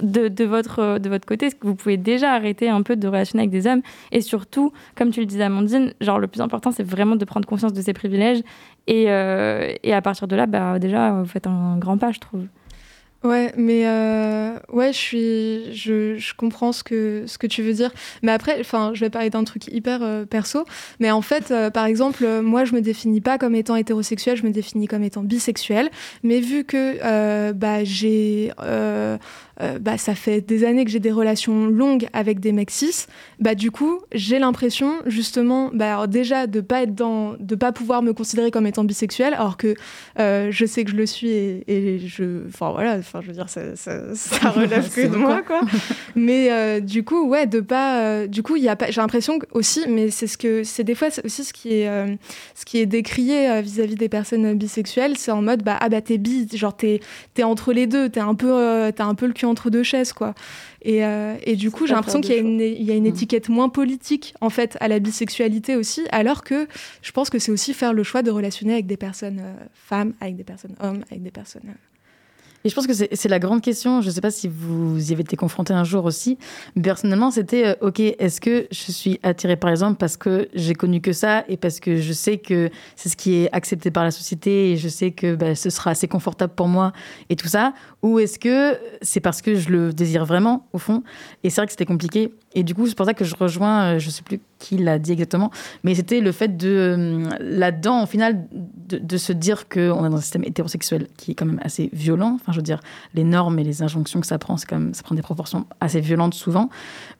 [SPEAKER 9] de, de, votre, de votre côté, est-ce que vous pouvez déjà arrêter un peu de relationner avec des hommes? Et surtout, comme tu le disais, Amandine, genre le plus important, c'est vraiment de prendre conscience de ses privilèges. Et, euh, et à partir de là, bah, déjà, vous faites un grand pas, je trouve.
[SPEAKER 2] Ouais, mais euh, ouais, je suis, je, je comprends ce que ce que tu veux dire. Mais après, enfin, je vais parler d'un truc hyper euh, perso. Mais en fait, euh, par exemple, euh, moi, je me définis pas comme étant hétérosexuelle, je me définis comme étant bisexuelle. Mais vu que bah j'ai, euh, bah ça fait des années que j'ai des relations longues avec des mecs cis, bah du coup, j'ai l'impression justement, bah alors déjà de pas être dans, de pas pouvoir me considérer comme étant bisexuelle, alors que euh, je sais que je le suis et, et je, enfin voilà. Enfin, je veux dire, ça, ça, ça (laughs) relève que de moi,
[SPEAKER 8] quoi. (laughs)
[SPEAKER 2] Mais euh, du coup, ouais, de pas. du coup, il y a pas. J'ai l'impression aussi, mais c'est ce que c'est des fois aussi ce qui est ce qui est décrié vis-à-vis des personnes bisexuelles, c'est en mode bah ah bah t'es bi, genre t'es t'es entre les deux, t'es un peu un peu le cul entre deux chaises, quoi. Et, euh, et du coup, j'ai l'impression qu'il y a
[SPEAKER 1] de
[SPEAKER 2] une il y a une étiquette moins politique en fait à la bisexualité aussi, alors que je pense que c'est aussi faire le choix de relationner avec des personnes euh, femmes, avec des personnes hommes, avec des personnes.
[SPEAKER 8] Et je pense que c'est la grande question. Je ne sais pas si vous y avez été confronté un jour aussi. Mais personnellement, c'était euh, OK, est-ce que je suis attirée par exemple parce que j'ai connu que ça et parce que je sais que c'est ce qui est accepté par la société et je sais que bah, ce sera assez confortable pour moi et tout ça? Ou est-ce que c'est parce que je le désire vraiment au fond? Et c'est vrai que c'était compliqué. Et du coup, c'est pour ça que je rejoins, euh, je sais plus qui l'a dit exactement, mais c'était le fait de, euh, là-dedans, au final, de, de se dire qu'on est dans un système hétérosexuel qui est quand même assez violent. Enfin, je veux dire, les normes et les injonctions que ça prend, ça prend des proportions assez violentes souvent.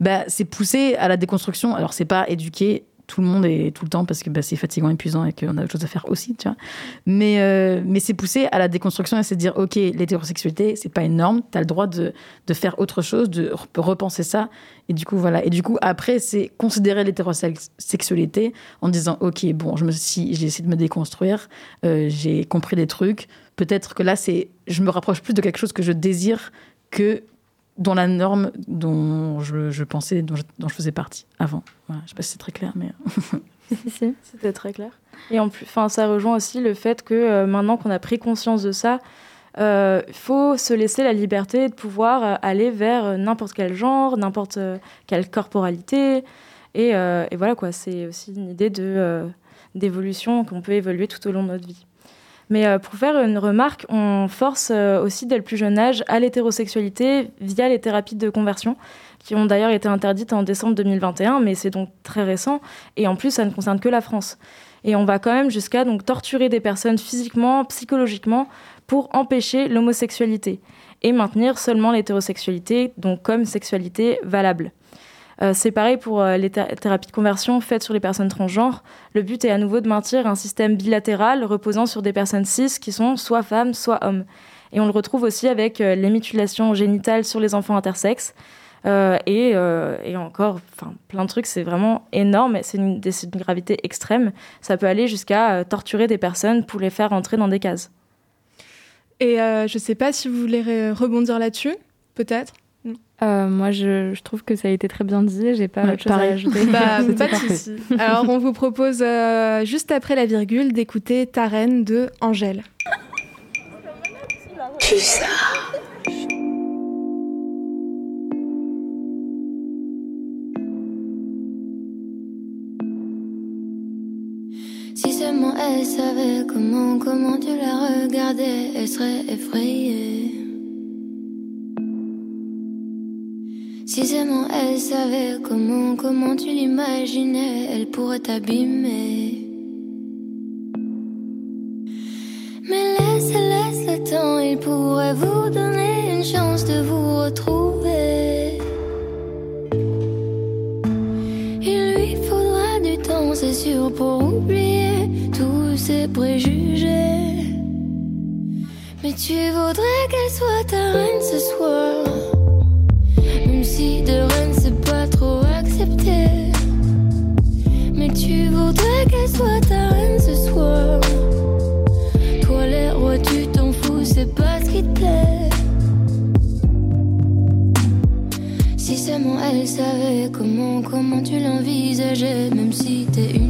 [SPEAKER 8] Bah, c'est poussé à la déconstruction. Alors, c'est pas éduquer tout le monde et tout le temps parce que bah, c'est fatigant, épuisant et qu'on a autre chose à faire aussi, tu vois. Mais, euh, mais c'est poussé à la déconstruction et c'est de dire, ok, l'hétérosexualité, c'est pas une norme, tu as le droit de, de faire autre chose, de re- repenser ça. Et du coup, voilà. Et du coup, après, c'est considérer l'hétérosexualité en disant, ok, bon, je me suis, j'ai essayé de me déconstruire, euh, j'ai compris des trucs. Peut-être que là, c'est, je me rapproche plus de quelque chose que je désire que dans la norme dont je, je pensais, dont je, dont je faisais partie avant. Voilà, je sais pas si c'est très clair, mais. (laughs)
[SPEAKER 1] C'était très clair. Et en plus, ça rejoint aussi le fait que euh, maintenant qu'on a pris conscience de ça, euh, il faut se laisser la liberté de pouvoir euh, aller vers euh, n'importe quel genre, n'importe euh, quelle corporalité. Et, euh, et voilà, quoi, c'est aussi une idée de, euh, d'évolution qu'on peut évoluer tout au long de notre vie. Mais euh, pour faire une remarque, on force euh, aussi dès le plus jeune âge à l'hétérosexualité via les thérapies de conversion, qui ont d'ailleurs été interdites en décembre 2021, mais c'est donc très récent. Et en plus, ça ne concerne que la France. Et on va quand même jusqu'à torturer des personnes physiquement, psychologiquement, pour empêcher l'homosexualité et maintenir seulement l'hétérosexualité, donc comme sexualité valable. Euh, c'est pareil pour euh, les thé- thérapies de conversion faites sur les personnes transgenres. Le but est à nouveau de maintenir un système bilatéral reposant sur des personnes cis qui sont soit femmes, soit hommes. Et on le retrouve aussi avec euh, les mutilations génitales sur les enfants intersexes. Et, encore, plein de trucs, c'est vraiment énorme, c'est une, gravité extrême. Ça peut aller jusqu'à torturer des personnes pour les faire entrer dans des cases.
[SPEAKER 2] Et je sais pas si vous voulez re- rebondir là-dessus, peut-être?
[SPEAKER 9] Euh, moi, je, je trouve que ça a été très bien dit. J'ai pas
[SPEAKER 2] Ouais,
[SPEAKER 9] autre chose à ajouter.
[SPEAKER 2] Bah, (laughs) pas de
[SPEAKER 9] parfait.
[SPEAKER 2] souci. Alors, on vous propose euh, juste après la virgule d'écouter Ta reine de Angèle.
[SPEAKER 3] Tu ça.
[SPEAKER 14] Si seulement elle savait comment, comment tu la regardais, elle serait effrayée. Si seulement elle savait comment, comment tu l'imaginais, elle pourrait t'abîmer. Mais laisse, laisse le temps, il pourrait vous donner une chance de vous retrouver. Il lui faudra du temps, c'est sûr, pour oublier tous ses préjugés. Mais tu voudrais qu'elle soit ta reine ce soir. Si de reine c'est pas trop accepté. Mais tu voudrais qu'elle soit ta reine ce soir. Toi les rois, tu t'en fous, c'est pas ce qui te plaît. Si seulement elle savait comment, comment tu l'envisageais, même si t'es une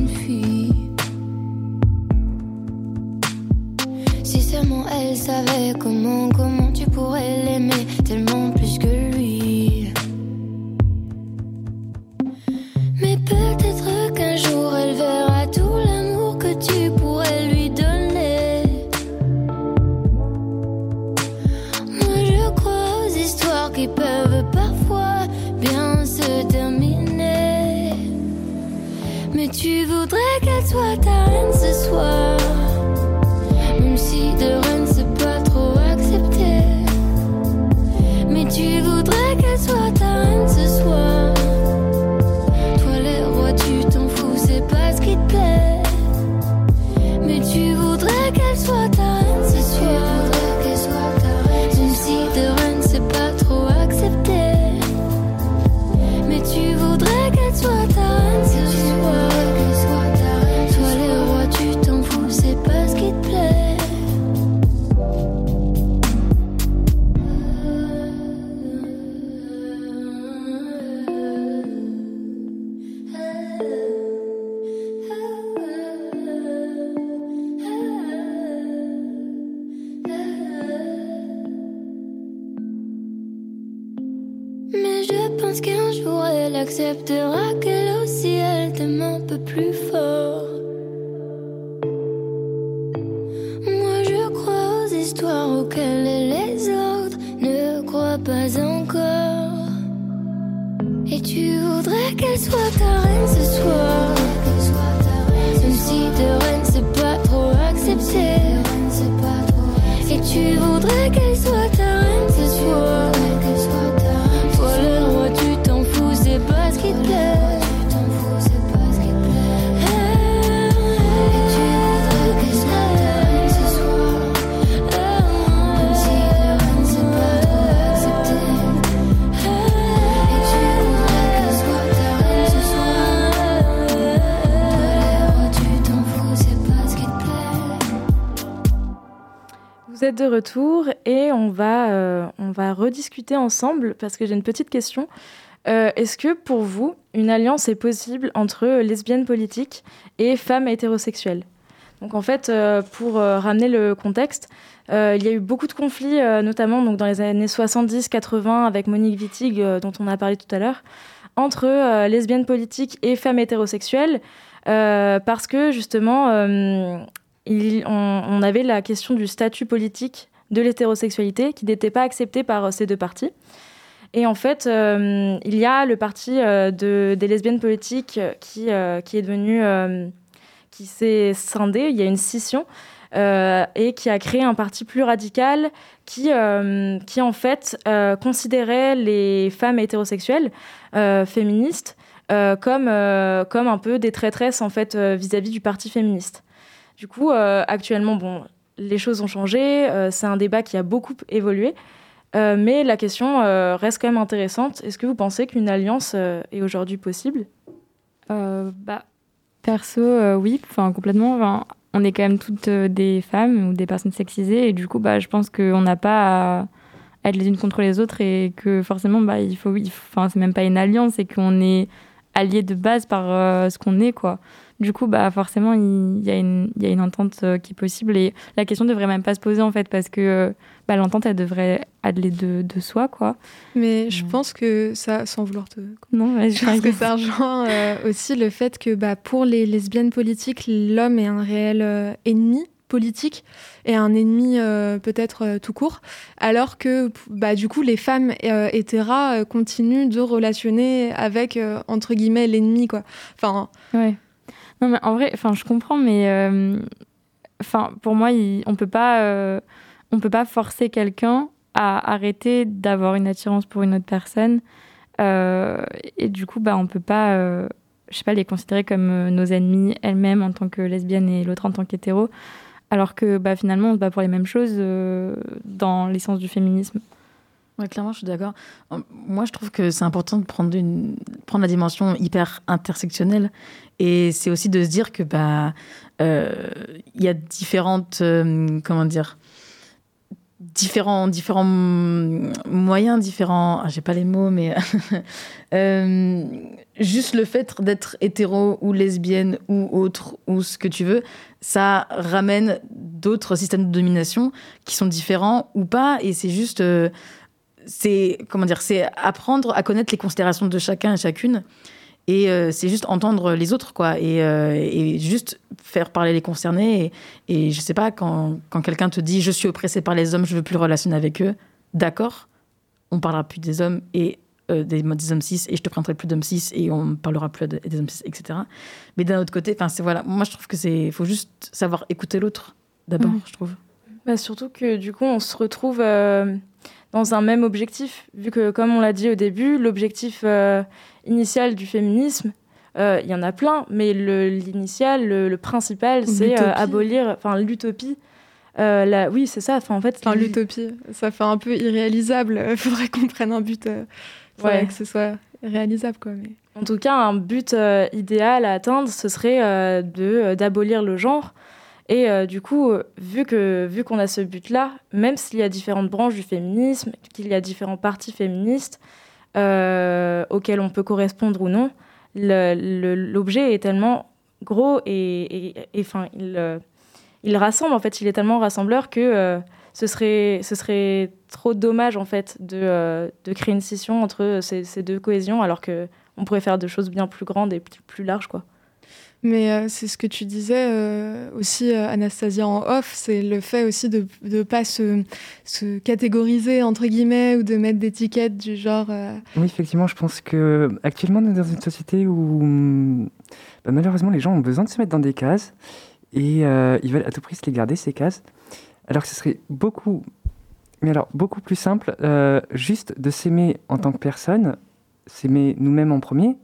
[SPEAKER 14] qu'elle soit ta reine ce soir. Même si de reine c'est pas trop accepté. Et tu voudrais qu'elle soit ta reine ce soir. Toi le roi tu t'en fous, c'est pas ce qui te plaît.
[SPEAKER 1] Vous de retour et on va, euh, on va rediscuter ensemble parce que j'ai une petite question. Euh, Est-ce que pour vous, une alliance est possible entre lesbiennes politiques et femmes hétérosexuelles? Donc en fait, euh, pour ramener le contexte, il y a eu beaucoup de conflits, notamment donc, dans les années 70-80 avec Monique Wittig, dont on a parlé tout à l'heure, entre lesbiennes politiques et femmes hétérosexuelles, parce que justement, il- on, avait la question du statut politique de l'hétérosexualité qui n'était pas accepté par euh, ces deux partis. Et en fait, euh, il y a le parti euh, de, des lesbiennes politiques qui, qui est devenu, qui s'est scindé, il y a une scission, et qui a créé un parti plus radical qui, qui en fait considérait les femmes hétérosexuelles féministes comme, comme un peu des traîtresses en fait vis-à-vis du parti féministe. Du coup, euh, actuellement, bon, les choses ont changé, euh, c'est un débat qui a beaucoup évolué, euh, mais la question reste quand même intéressante. Est-ce que vous pensez qu'une alliance est aujourd'hui possible?
[SPEAKER 9] Bah, perso, oui, enfin complètement. On est quand même toutes des femmes ou des personnes sexisées et du coup, bah, je pense qu'on n'a pas à être les unes contre les autres et que forcément, bah, il faut, enfin, c'est même pas une alliance, c'est qu'on est alliés de base par euh, ce qu'on est, quoi. Du coup, bah, forcément, il y, a une- il y a une entente euh, qui est possible et la question devrait même pas se poser en fait parce que euh, bah, l'entente, elle devrait aller de, de soi, quoi.
[SPEAKER 2] Mais je pense que ça, sans vouloir te.
[SPEAKER 9] Non,
[SPEAKER 2] je pense que ça rejoint euh, aussi le fait que bah, pour les lesbiennes politiques, l'homme est un réel euh, ennemi politique et un ennemi euh, peut-être euh, tout court, alors que bah, du coup les femmes hétéras euh, continuent de relationner avec entre guillemets l'ennemi quoi. Enfin,
[SPEAKER 9] Ouais. Non, mais en vrai, enfin, je comprends, mais enfin, pour moi, on peut pas, on peut pas forcer quelqu'un à arrêter d'avoir une attirance pour une autre personne. Et du coup, bah, on peut pas, je sais pas, les considérer comme nos ennemis elles-mêmes en tant que lesbiennes et l'autre en tant qu'hétéro. Alors que bah, finalement, on se bat pour les mêmes choses euh, dans l'essence du féminisme.
[SPEAKER 8] Clairement, je suis d'accord. Moi, je trouve que c'est important de prendre, la dimension hyper intersectionnelle. Et c'est aussi de se dire que bah, euh, il y a différentes, euh, comment dire, différents, différents moyens, différents. Ah, J'ai pas les mots, mais (laughs) juste le fait d'être hétéro ou lesbienne ou autre ou ce que tu veux, ça ramène d'autres systèmes de domination qui sont différents ou pas. Et c'est juste euh, c'est comment dire, c'est apprendre à connaître les considérations de chacun et chacune. Et euh, c'est juste entendre les autres, quoi. Et, euh, et juste faire parler les concernés. Et, et je sais pas, quand, quand quelqu'un te dit je suis oppressé par les hommes, je veux plus relationner avec eux, d'accord, on parlera plus des hommes et euh, des, des hommes cis, et je te prendrai plus d'hommes cis, et on parlera plus de- des hommes cis, etc. Mais d'un autre côté, enfin, c'est voilà, moi je trouve que c'est, faut juste savoir écouter l'autre d'abord,
[SPEAKER 1] Mhm.
[SPEAKER 8] je trouve.
[SPEAKER 1] Bah, surtout que du coup, on se retrouve euh, dans un même objectif, vu que, comme on l'a dit au début, l'objectif euh, initial du féminisme, euh, il y en a plein, mais l'initial, le, le principal, c'est euh, abolir, enfin l'utopie. Euh, la- oui, c'est ça. Enfin, en fait,
[SPEAKER 2] Enfin, l'utopie, ça fait un peu irréalisable. Il (laughs) faudrait qu'on prenne un but. euh,
[SPEAKER 1] Ouais.
[SPEAKER 2] que ce soit réalisable, quoi. Mais...
[SPEAKER 1] En tout cas, un but euh, idéal à atteindre, ce serait euh, de euh, d'abolir le genre. Et euh, du coup, vu que vu qu'on a ce but-là, même s'il y a différentes branches du féminisme, qu'il y a différents partis féministes auxquels on peut correspondre ou non, l'objet est tellement gros et, et- et, enfin, il, il rassemble en fait, il est tellement rassembleur que ce serait ce serait trop dommage en fait de, euh, de créer une scission entre ces, ces deux cohésions, alors que on pourrait faire de choses bien plus grandes et plus, plus larges quoi.
[SPEAKER 2] Mais euh, c'est ce que tu disais euh, aussi, euh, Anastasia, en off, c'est le fait aussi de ne pas se, se catégoriser, entre guillemets, ou de mettre d'étiquettes du genre... euh,
[SPEAKER 10] Oui, effectivement, je pense que actuellement on est dans une société où bah, malheureusement les gens ont besoin de se mettre dans des cases et euh, ils veulent à tout prix se les garder ces cases, alors que ce serait beaucoup, mais alors beaucoup plus simple, euh, juste de s'aimer en tant que personne, s'aimer nous-mêmes en premier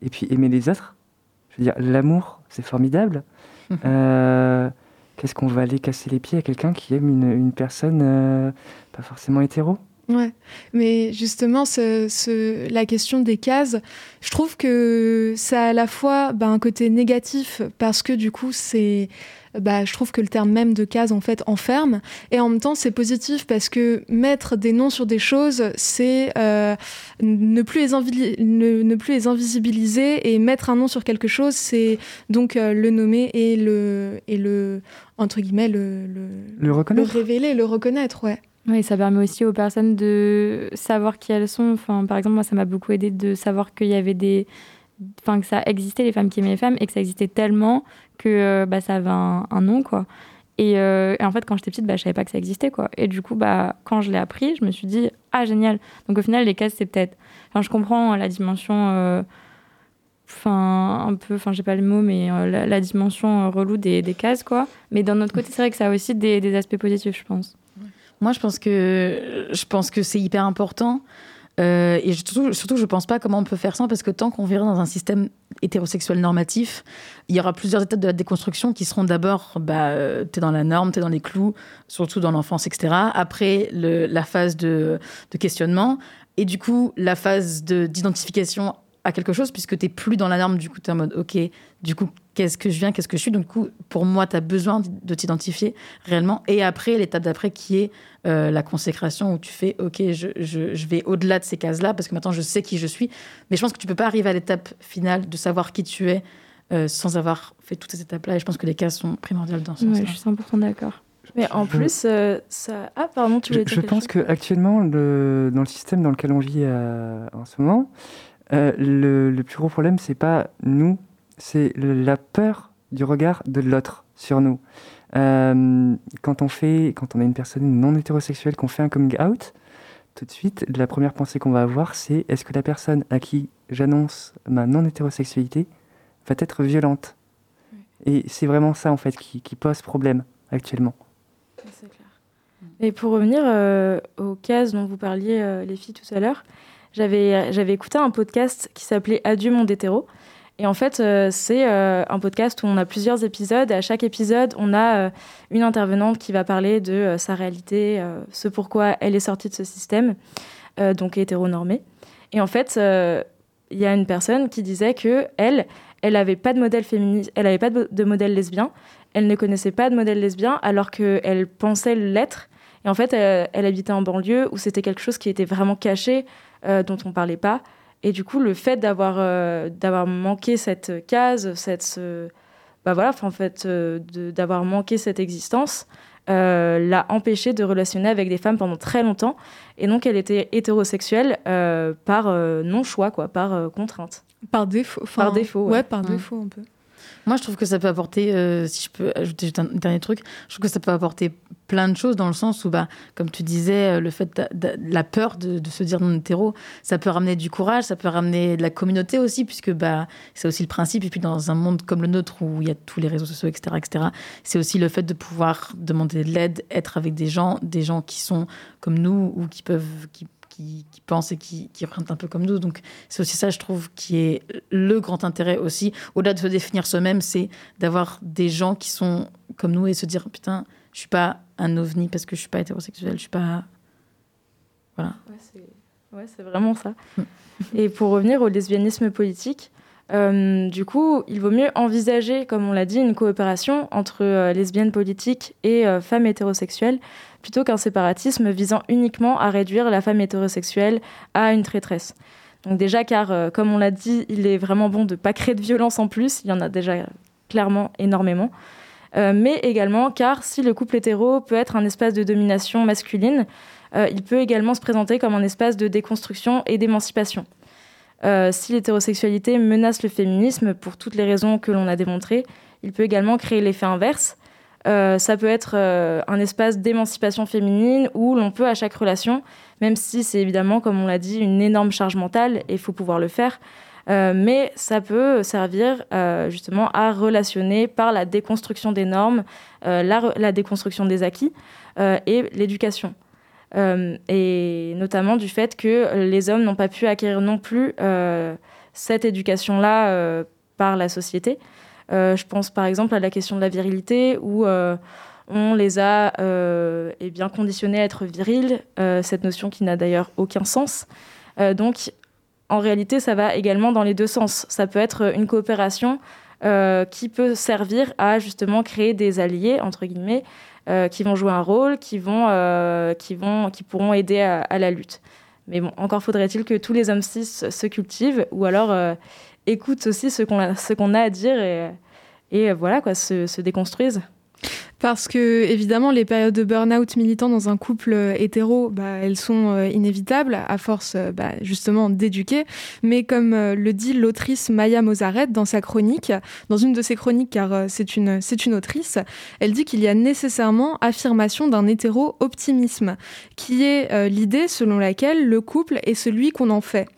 [SPEAKER 10] et puis aimer les autres. Je veux dire, l'amour, c'est formidable. (laughs) Euh, Qu'est-ce qu'on va aller casser les pieds à quelqu'un qui aime une, une personne euh, pas forcément hétéro?
[SPEAKER 2] Ouais, mais justement, ce, ce- la question des cases, je trouve que ça a à la fois ben, un côté négatif parce que du coup, c'est bah, je trouve que le terme même de case en fait enferme. Et en même temps, c'est positif parce que mettre des noms sur des choses, c'est euh, ne, plus les invi- ne, ne plus les invisibiliser et mettre un nom sur quelque chose, c'est donc euh, le nommer et le et le entre guillemets le le,
[SPEAKER 10] Le reconnaître.
[SPEAKER 2] le révéler, le reconnaître, ouais.
[SPEAKER 9] Oui, ça permet aussi aux personnes de savoir qui elles sont. Enfin, par exemple, moi, ça m'a beaucoup aidé de savoir qu'il y avait des. Enfin, que ça existait, les femmes qui aimaient les femmes, et que ça existait tellement que euh, bah, ça avait un, nom, quoi. Et, euh, et en fait, quand j'étais petite, bah, je savais pas que ça existait, quoi. Et du coup, bah, quand je l'ai appris, je me suis dit, ah, génial. Donc au final, les cases, c'est peut-être. Enfin, je comprends la dimension. euh, Enfin, un peu. Enfin, j'ai pas le mot, mais la, dimension euh, relou des, des cases, quoi. Mais d'un autre côté, c'est vrai que ça a aussi des aspects positifs, je pense.
[SPEAKER 8] Moi, je pense que je pense que c'est hyper important. Euh, et surtout, surtout, je pense pas comment on peut faire ça parce que tant qu'on vivra dans un système hétérosexuel normatif, il y aura plusieurs étapes de la déconstruction qui seront d'abord, bah, euh, t'es dans la norme, t'es dans les clous, surtout dans l'enfance, etc. Après, la phase de, de questionnement et du coup la phase de- d'identification à quelque chose puisque t'es plus dans la norme. Du coup, t'es en mode, ok, du coup, qu'est-ce que je viens, qu'est-ce que je suis? Donc, du coup, pour moi, t'as besoin de t'identifier réellement. Et après, l'étape d'après qui est euh, la consécration où tu fais ok je, je- je vais au-delà de ces cases là parce que maintenant je sais qui je suis mais je pense que tu peux pas arriver à l'étape finale de savoir qui tu es euh, sans avoir fait toutes ces étapes là et je pense que les cases sont primordiales dans ce
[SPEAKER 9] Ouais,
[SPEAKER 8] sens
[SPEAKER 9] je suis 100% d'accord.
[SPEAKER 1] Mais en
[SPEAKER 10] Je-
[SPEAKER 1] plus, euh, ça. Ah, pardon, tu
[SPEAKER 10] Je,
[SPEAKER 1] voulais dire
[SPEAKER 10] je pense qu'actuellement, le, dans le système dans lequel on vit euh, en ce moment, euh, le, le plus gros problème, c'est pas nous, c'est la peur du regard de l'autre sur nous. Euh, quand, on fait, quand on est une personne non hétérosexuelle, qu'on fait un coming out, tout de suite, la première pensée qu'on va avoir, c'est est-ce que la personne à qui j'annonce ma non hétérosexualité va être violente? Et c'est vraiment ça, en fait, qui, qui pose problème actuellement.
[SPEAKER 1] Et pour revenir euh, aux cases dont vous parliez, les filles, tout à l'heure, j'avais écouté un podcast qui s'appelait Adieu monde hétéro. Et en fait, euh, c'est euh, un podcast où on a plusieurs épisodes. Et à chaque épisode, on a euh, une intervenante qui va parler de sa réalité, ce pourquoi elle est sortie de ce système, donc hétéronormé. Et en fait, il y a une personne qui disait que elle, elle n'avait pas de modèle féministe, elle n'avait pas de, modèle lesbien, elle ne connaissait pas de modèle lesbien, alors qu'elle pensait l'être. Et en fait, elle habitait en banlieue où c'était quelque chose qui était vraiment caché, euh, dont on parlait pas. Et du coup, le fait d'avoir euh, d'avoir manqué cette case, cette ce- bah voilà, en fait, euh, de- d'avoir manqué cette existence, euh, l'a empêchée de relationner avec des femmes pendant très longtemps. Et donc, elle était hétérosexuelle euh, par euh, non choix, quoi, par euh, contrainte.
[SPEAKER 2] Par défaut.
[SPEAKER 1] Par défaut.
[SPEAKER 2] Ouais, par défaut un peu.
[SPEAKER 8] Moi, je trouve que ça peut apporter, euh, si je peux ajouter juste un dernier truc, je trouve que ça peut apporter plein de choses dans le sens où, bah, comme tu disais, euh, le fait de, la peur de, se dire non hétéro, ça peut ramener du courage, ça peut ramener de la communauté aussi, puisque bah, c'est aussi le principe. Et puis, dans un monde comme le nôtre où il y a tous les réseaux sociaux, etc., etc., c'est aussi le fait de pouvoir demander de l'aide, être avec des gens, des gens qui sont comme nous ou qui peuvent. Qui, qui pensent et qui, qui représentent un peu comme nous. Donc, c'est aussi ça, je trouve, qui est le grand intérêt aussi. Au-delà de se définir soi-même, c'est d'avoir des gens qui sont comme nous et se dire Putain, je suis pas un ovni parce que je suis pas hétérosexuel, je suis pas. Voilà.
[SPEAKER 1] Ouais, c'est vraiment ça. Et pour revenir au lesbianisme politique, euh, du coup, il vaut mieux envisager, comme on l'a dit, une coopération entre euh, lesbiennes politiques et euh, femmes hétérosexuelles, plutôt qu'un séparatisme visant uniquement à réduire la femme hétérosexuelle à une traîtresse. Donc déjà, car, comme on l'a dit, il est vraiment bon de ne pas créer de violence en plus, il y en a déjà clairement énormément. Mais également car si le couple hétéro peut être un espace de domination masculine, il peut également se présenter comme un espace de déconstruction et d'émancipation. Euh, si l'hétérosexualité menace le féminisme pour toutes les raisons que l'on a démontrées, il peut également créer l'effet inverse. Euh, ça peut être euh, un espace d'émancipation féminine où l'on peut à chaque relation, même si c'est évidemment, comme on l'a dit, une énorme charge mentale et il faut pouvoir le faire, mais ça peut servir justement à relationner par la déconstruction des normes, la, déconstruction des acquis et l'éducation. Euh, et notamment du fait que les hommes n'ont pas pu acquérir non plus euh, cette éducation-là euh, par la société. Je pense par exemple à la question de la virilité, où on les a euh, eh bien conditionnés à être virils, cette notion qui n'a d'ailleurs aucun sens. Donc, en réalité, ça va également dans les deux sens. Ça peut être une coopération qui peut servir à justement créer des alliés, entre guillemets, euh, qui vont jouer un rôle, qui, vont, euh, qui, vont, qui pourront aider à, la lutte. Mais bon, encore faudrait-il que tous les hommes cis se cultivent ou alors euh, écoutent aussi ce qu'on a, a à dire et, voilà, quoi, se déconstruisent.
[SPEAKER 2] Parce que, évidemment, les périodes de burn-out militant dans un couple euh, hétéro, bah, elles sont euh, inévitables à force, euh, bah, justement, d'éduquer. Mais comme le dit l'autrice Maya Mozaret dans sa chronique, dans une de ses chroniques, car c'est une, c'est une autrice, elle dit qu'il y a nécessairement affirmation d'un hétéro-optimisme, qui est l'idée selon laquelle le couple est celui qu'on en fait.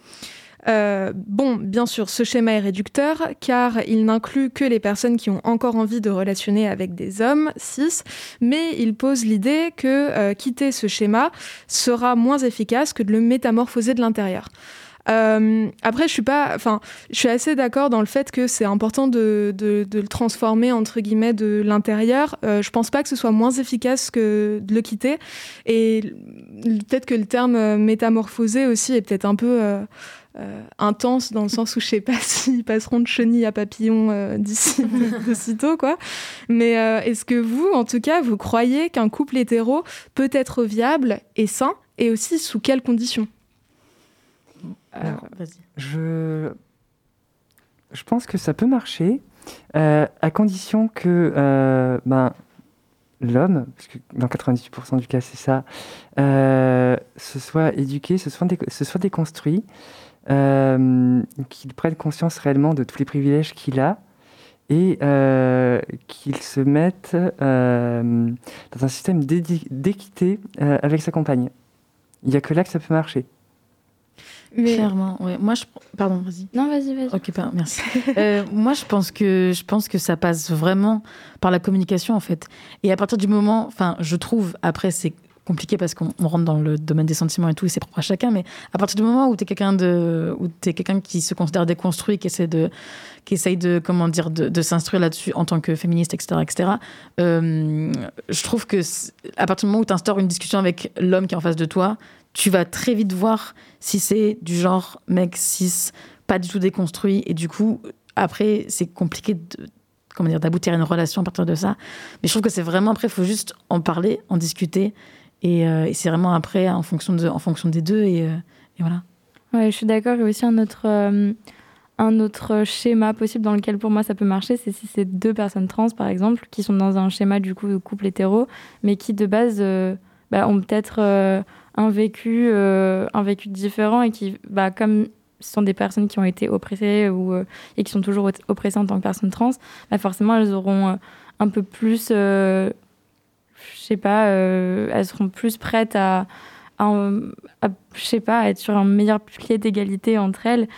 [SPEAKER 2] Euh, bon, bien sûr, ce schéma est réducteur car il n'inclut que les personnes qui ont encore envie de relationner avec des hommes cis, mais il pose l'idée que euh, quitter ce schéma sera moins efficace que de le métamorphoser de l'intérieur. Euh, après, je suis pas, enfin, je suis assez d'accord dans le fait que c'est important de, le transformer entre guillemets de l'intérieur. Euh, je pense pas que ce soit moins efficace que de le quitter. Et peut-être que le terme métamorphosé aussi est peut-être un peu euh, intense dans le sens où je sais pas (laughs) s'ils passeront de chenille à papillon euh, d'ici de, (laughs) de sitôt quoi. Mais euh, est-ce que vous, en tout cas, vous croyez qu'un couple hétéro peut être viable et sain et aussi sous quelles conditions?
[SPEAKER 10] Alors, je... je pense que ça peut marcher à condition que ben, l'homme, parce que dans 98% du cas c'est ça, euh, se soit éduqué, se soit, dé- se soit déconstruit, qu'il prenne conscience réellement de tous les privilèges qu'il a et euh, qu'il se mette euh, dans un système d'équité euh, avec sa compagne. Il n'y a que là que ça peut marcher.
[SPEAKER 8] Clairement, ouais. Moi, je... Pardon, vas-y.
[SPEAKER 9] Non, vas-y, vas-y.
[SPEAKER 8] Ok, pardon, merci. (laughs) Euh, moi, je pense, que, je pense que ça passe vraiment par la communication, en fait. Et à partir du moment... Enfin, je trouve, après, c'est compliqué parce qu'on on rentre dans le domaine des sentiments et tout, et c'est propre à chacun, mais à partir du moment où tu es quelqu'un de... qui se considère déconstruit, qui essaie de... qui essaye de, comment dire, de, s'instruire là-dessus en tant que féministe, etc., etc., euh, je trouve que à partir du moment où tu instaures une discussion avec l'homme qui est en face de toi, tu vas très vite voir si c'est du genre mec cis, pas du tout déconstruit. Et du coup, après, c'est compliqué comment dire, d'aboutir à une relation à partir de ça. Mais je trouve que c'est vraiment, après, il faut juste en parler, en discuter. Et, euh, et c'est vraiment après, en fonction, de, en fonction des deux. Et, euh, voilà.
[SPEAKER 9] Ouais, je suis d'accord. Il y a aussi un autre, euh, un autre schéma possible dans lequel pour moi ça peut marcher, c'est si c'est deux personnes trans par exemple qui sont dans un schéma du coup de couple hétéro, mais qui de base bah, ont peut-être un vécu, un vécu différent et qui, bah, comme ce sont des personnes qui ont été oppressées ou, et qui sont toujours oppressées en tant que personnes trans, bah, forcément elles auront un peu plus, je sais pas, euh, elles seront plus prêtes à, je sais pas, être sur un meilleur pied d'égalité entre elles.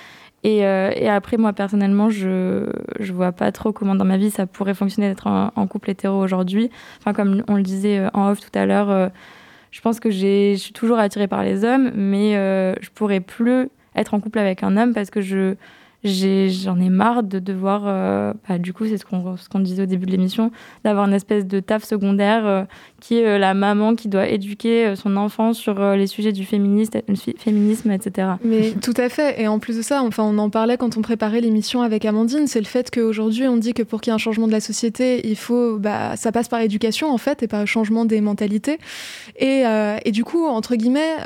[SPEAKER 9] Et, euh, et, après, moi, personnellement, je je vois pas trop comment dans ma vie ça pourrait fonctionner d'être en, couple hétéro aujourd'hui. Enfin, comme on le disait euh, en off tout à l'heure, je pense que je suis toujours attirée par les hommes, mais euh, je pourrais plus être en couple avec un homme parce que je j'en ai, marre de devoir, euh, bah, du coup, c'est ce qu'on disait au début de l'émission, d'avoir une espèce de taf secondaire euh, qui est euh, la maman qui doit éduquer son enfant sur les sujets du féminisme, etc.
[SPEAKER 2] Mais tout à fait. Et en plus de ça, enfin, on en parlait quand on préparait l'émission avec Amandine, c'est le fait qu'aujourd'hui, on dit que pour qu'il y ait un changement de la société, il faut, bah, ça passe par l'éducation, en fait, et par le changement des mentalités. Et, et du coup, entre guillemets,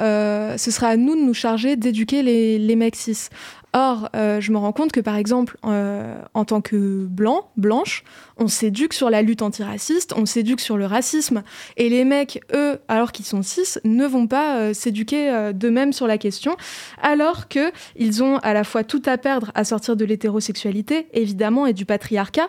[SPEAKER 2] ce sera à nous de nous charger d'éduquer les, les mecs cis. Or, euh, je me rends compte que, par exemple, euh, en tant que blanc, blanche, on s'éduque sur la lutte antiraciste, on s'éduque sur le racisme. Et les mecs, eux, alors qu'ils sont cis, ne vont pas euh, s'éduquer d'eux-mêmes sur la question, alors qu'ils ont à la fois tout à perdre à sortir de l'hétérosexualité, évidemment, et du patriarcat,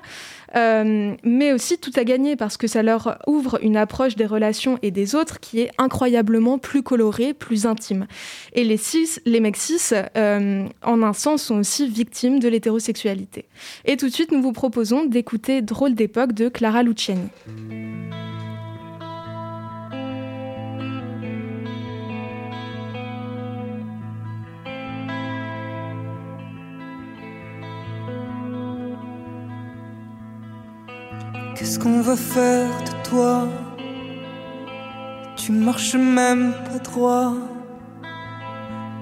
[SPEAKER 2] mais aussi tout à gagner parce que ça leur ouvre une approche des relations et des autres qui est incroyablement plus colorée, plus intime. Et les cis, les mecs cis, en un sont aussi victimes de l'hétérosexualité. Et tout de suite, nous vous proposons d'écouter Drôle d'époque de Clara Luciani.
[SPEAKER 15] Qu'est-ce qu'on va faire de toi? Tu marches même pas droit.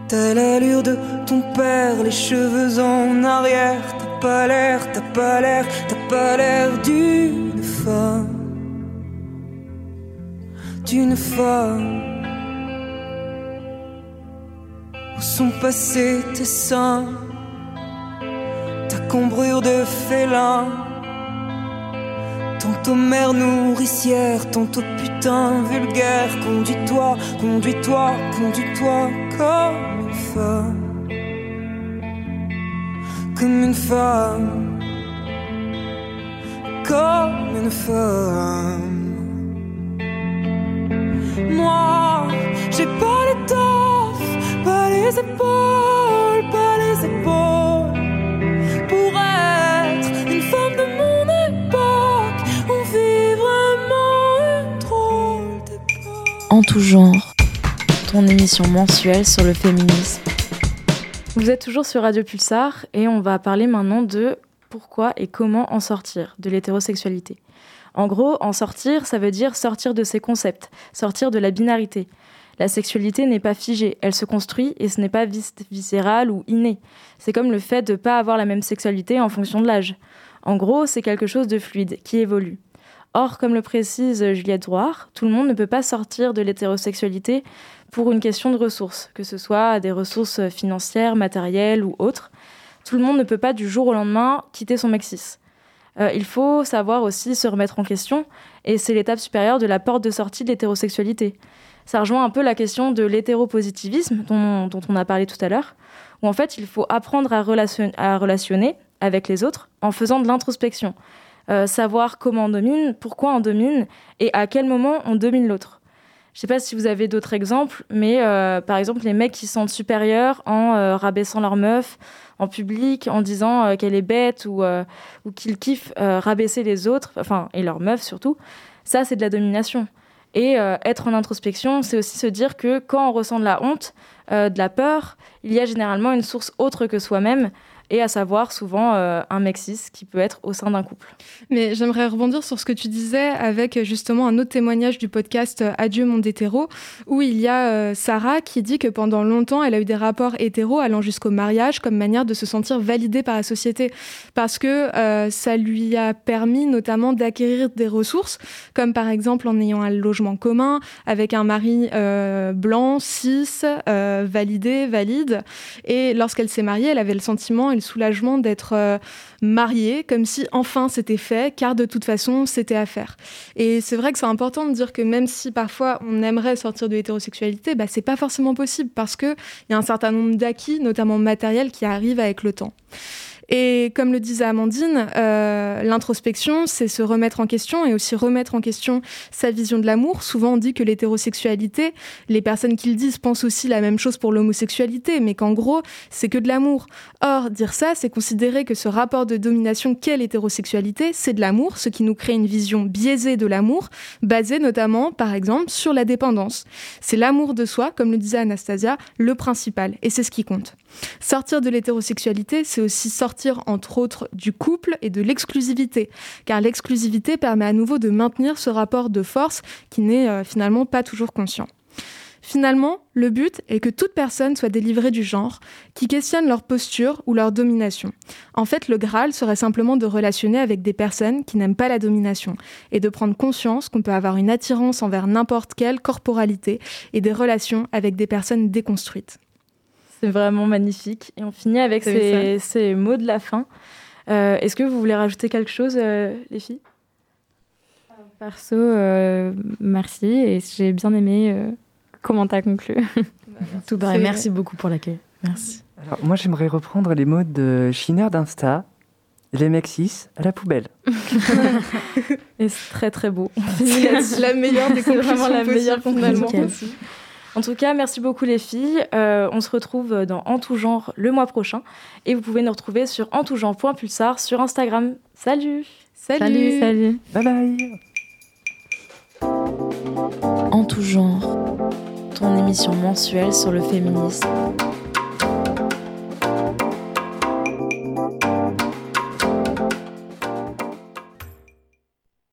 [SPEAKER 15] T'as l'allure de ton père, les cheveux en arrière, ta pas l'air, t'as pas l'air, t'as pas l'air d'une femme. D'une femme. Où sont passés tes seins, ta cambrure de félin? Tantôt mère nourricière, tantôt putain vulgaire. Conduis-toi, conduis-toi, conduis-toi comme une femme. Comme une femme. Comme une femme. Moi, j'ai pas l'étoffe, pas les épaules,
[SPEAKER 1] tout genre, ton émission mensuelle sur le féminisme. Vous êtes toujours sur Radio Pulsar et on va parler maintenant de pourquoi et comment en sortir de l'hétérosexualité. En gros, en sortir, ça veut dire sortir de ses concepts, sortir de la binarité. La sexualité n'est pas figée, elle se construit et ce n'est pas vis viscéral ou inné. C'est comme le fait de ne pas avoir la même sexualité en fonction de l'âge. En gros, c'est quelque chose de fluide, qui évolue. Or, comme le précise Juliette Drouard, tout le monde ne peut pas sortir de l'hétérosexualité pour une question de ressources, que ce soit des ressources financières, matérielles ou autres. Tout le monde ne peut pas du jour au lendemain quitter son mexis. Euh, il faut savoir aussi se remettre en question, et c'est l'étape supérieure de la porte de sortie de l'hétérosexualité. Ça rejoint un peu la question de l'hétéropositivisme dont, dont, on a parlé tout à l'heure, où en fait il faut apprendre à relationner avec les autres en faisant de l'introspection, euh, savoir comment on domine, pourquoi on domine, et à quel moment on domine l'autre. Je sais pas si vous avez d'autres exemples, mais euh, par exemple les mecs qui se sentent supérieurs en euh, rabaissant leur meuf en public, en disant euh, qu'elle est bête ou, ou qu'ils kiffent rabaisser les autres, enfin et leur meuf surtout, ça c'est de la domination. Et être en introspection, c'est aussi se dire que quand on ressent de la honte, de la peur, il y a généralement une source autre que soi-même et à savoir souvent euh, un mexis qui peut être au sein d'un couple.
[SPEAKER 2] Mais j'aimerais rebondir sur ce que tu disais avec justement un autre témoignage du podcast euh, Adieu monde hétéro, où il y a euh, Sarah qui dit que pendant longtemps, elle a eu des rapports hétéros allant jusqu'au mariage comme manière de se sentir validée par la société, parce que euh, ça lui a permis notamment d'acquérir des ressources, comme par exemple en ayant un logement commun avec un mari blanc, cis, validé, valide. Et lorsqu'elle s'est mariée, elle avait le sentiment le soulagement d'être euh, mariée, comme si enfin c'était fait, car de toute façon c'était à faire. Et c'est vrai que c'est important de dire que même si parfois on aimerait sortir de l'hétérosexualité, bah, c'est pas forcément possible parce qu'il y a un certain nombre d'acquis, notamment matériels, qui arrivent avec le temps. Et comme le disait Amandine, euh, l'introspection, c'est se remettre en question et aussi remettre en question sa vision de l'amour. Souvent, on dit que l'hétérosexualité, les personnes qui le disent pensent aussi la même chose pour l'homosexualité, mais qu'en gros, c'est que de l'amour. Or, dire ça, c'est considérer que ce rapport de domination qu'est l'hétérosexualité, c'est de l'amour, ce qui nous crée une vision biaisée de l'amour, basée notamment, par exemple, sur la dépendance. C'est l'amour de soi, comme le disait Anastasia, le principal, et c'est ce qui compte. Sortir de l'hétérosexualité, c'est aussi sortir, entre autres, du couple et de l'exclusivité, car l'exclusivité permet à nouveau de maintenir ce rapport de force qui n'est euh, finalement pas toujours conscient. Finalement, le but est que toute personne soit délivrée du genre, qui questionne leur posture ou leur domination. En fait, le Graal serait simplement de relationner avec des personnes qui n'aiment pas la domination et de prendre conscience qu'on peut avoir une attirance envers n'importe quelle corporalité et des relations avec des personnes déconstruites.
[SPEAKER 1] C'est vraiment magnifique. Et on finit avec ces, ces, mots de la fin. Euh, Est-ce que vous voulez rajouter quelque chose, euh, les filles?
[SPEAKER 9] Perso, euh, merci. Et j'ai bien aimé euh, comment tu as conclu. (laughs)
[SPEAKER 8] Tout pareil. Merci beaucoup pour l'accueil. Merci.
[SPEAKER 10] Alors, moi, j'aimerais reprendre les mots de Chiner d'Insta. Les Mexis à la poubelle. (laughs)
[SPEAKER 1] Et c'est très très beau. (laughs)
[SPEAKER 2] C'est la meilleure des
[SPEAKER 1] C'est vraiment la meilleure
[SPEAKER 2] finalement.
[SPEAKER 1] En tout cas, merci beaucoup les filles. Euh, on se retrouve dans En tout genre le mois prochain. Et vous pouvez nous retrouver sur entoutgenre.pulsar sur Instagram. Salut
[SPEAKER 2] Salut
[SPEAKER 9] Salut, salut.
[SPEAKER 10] Bye bye
[SPEAKER 1] En tout genre, ton émission mensuelle sur le féminisme.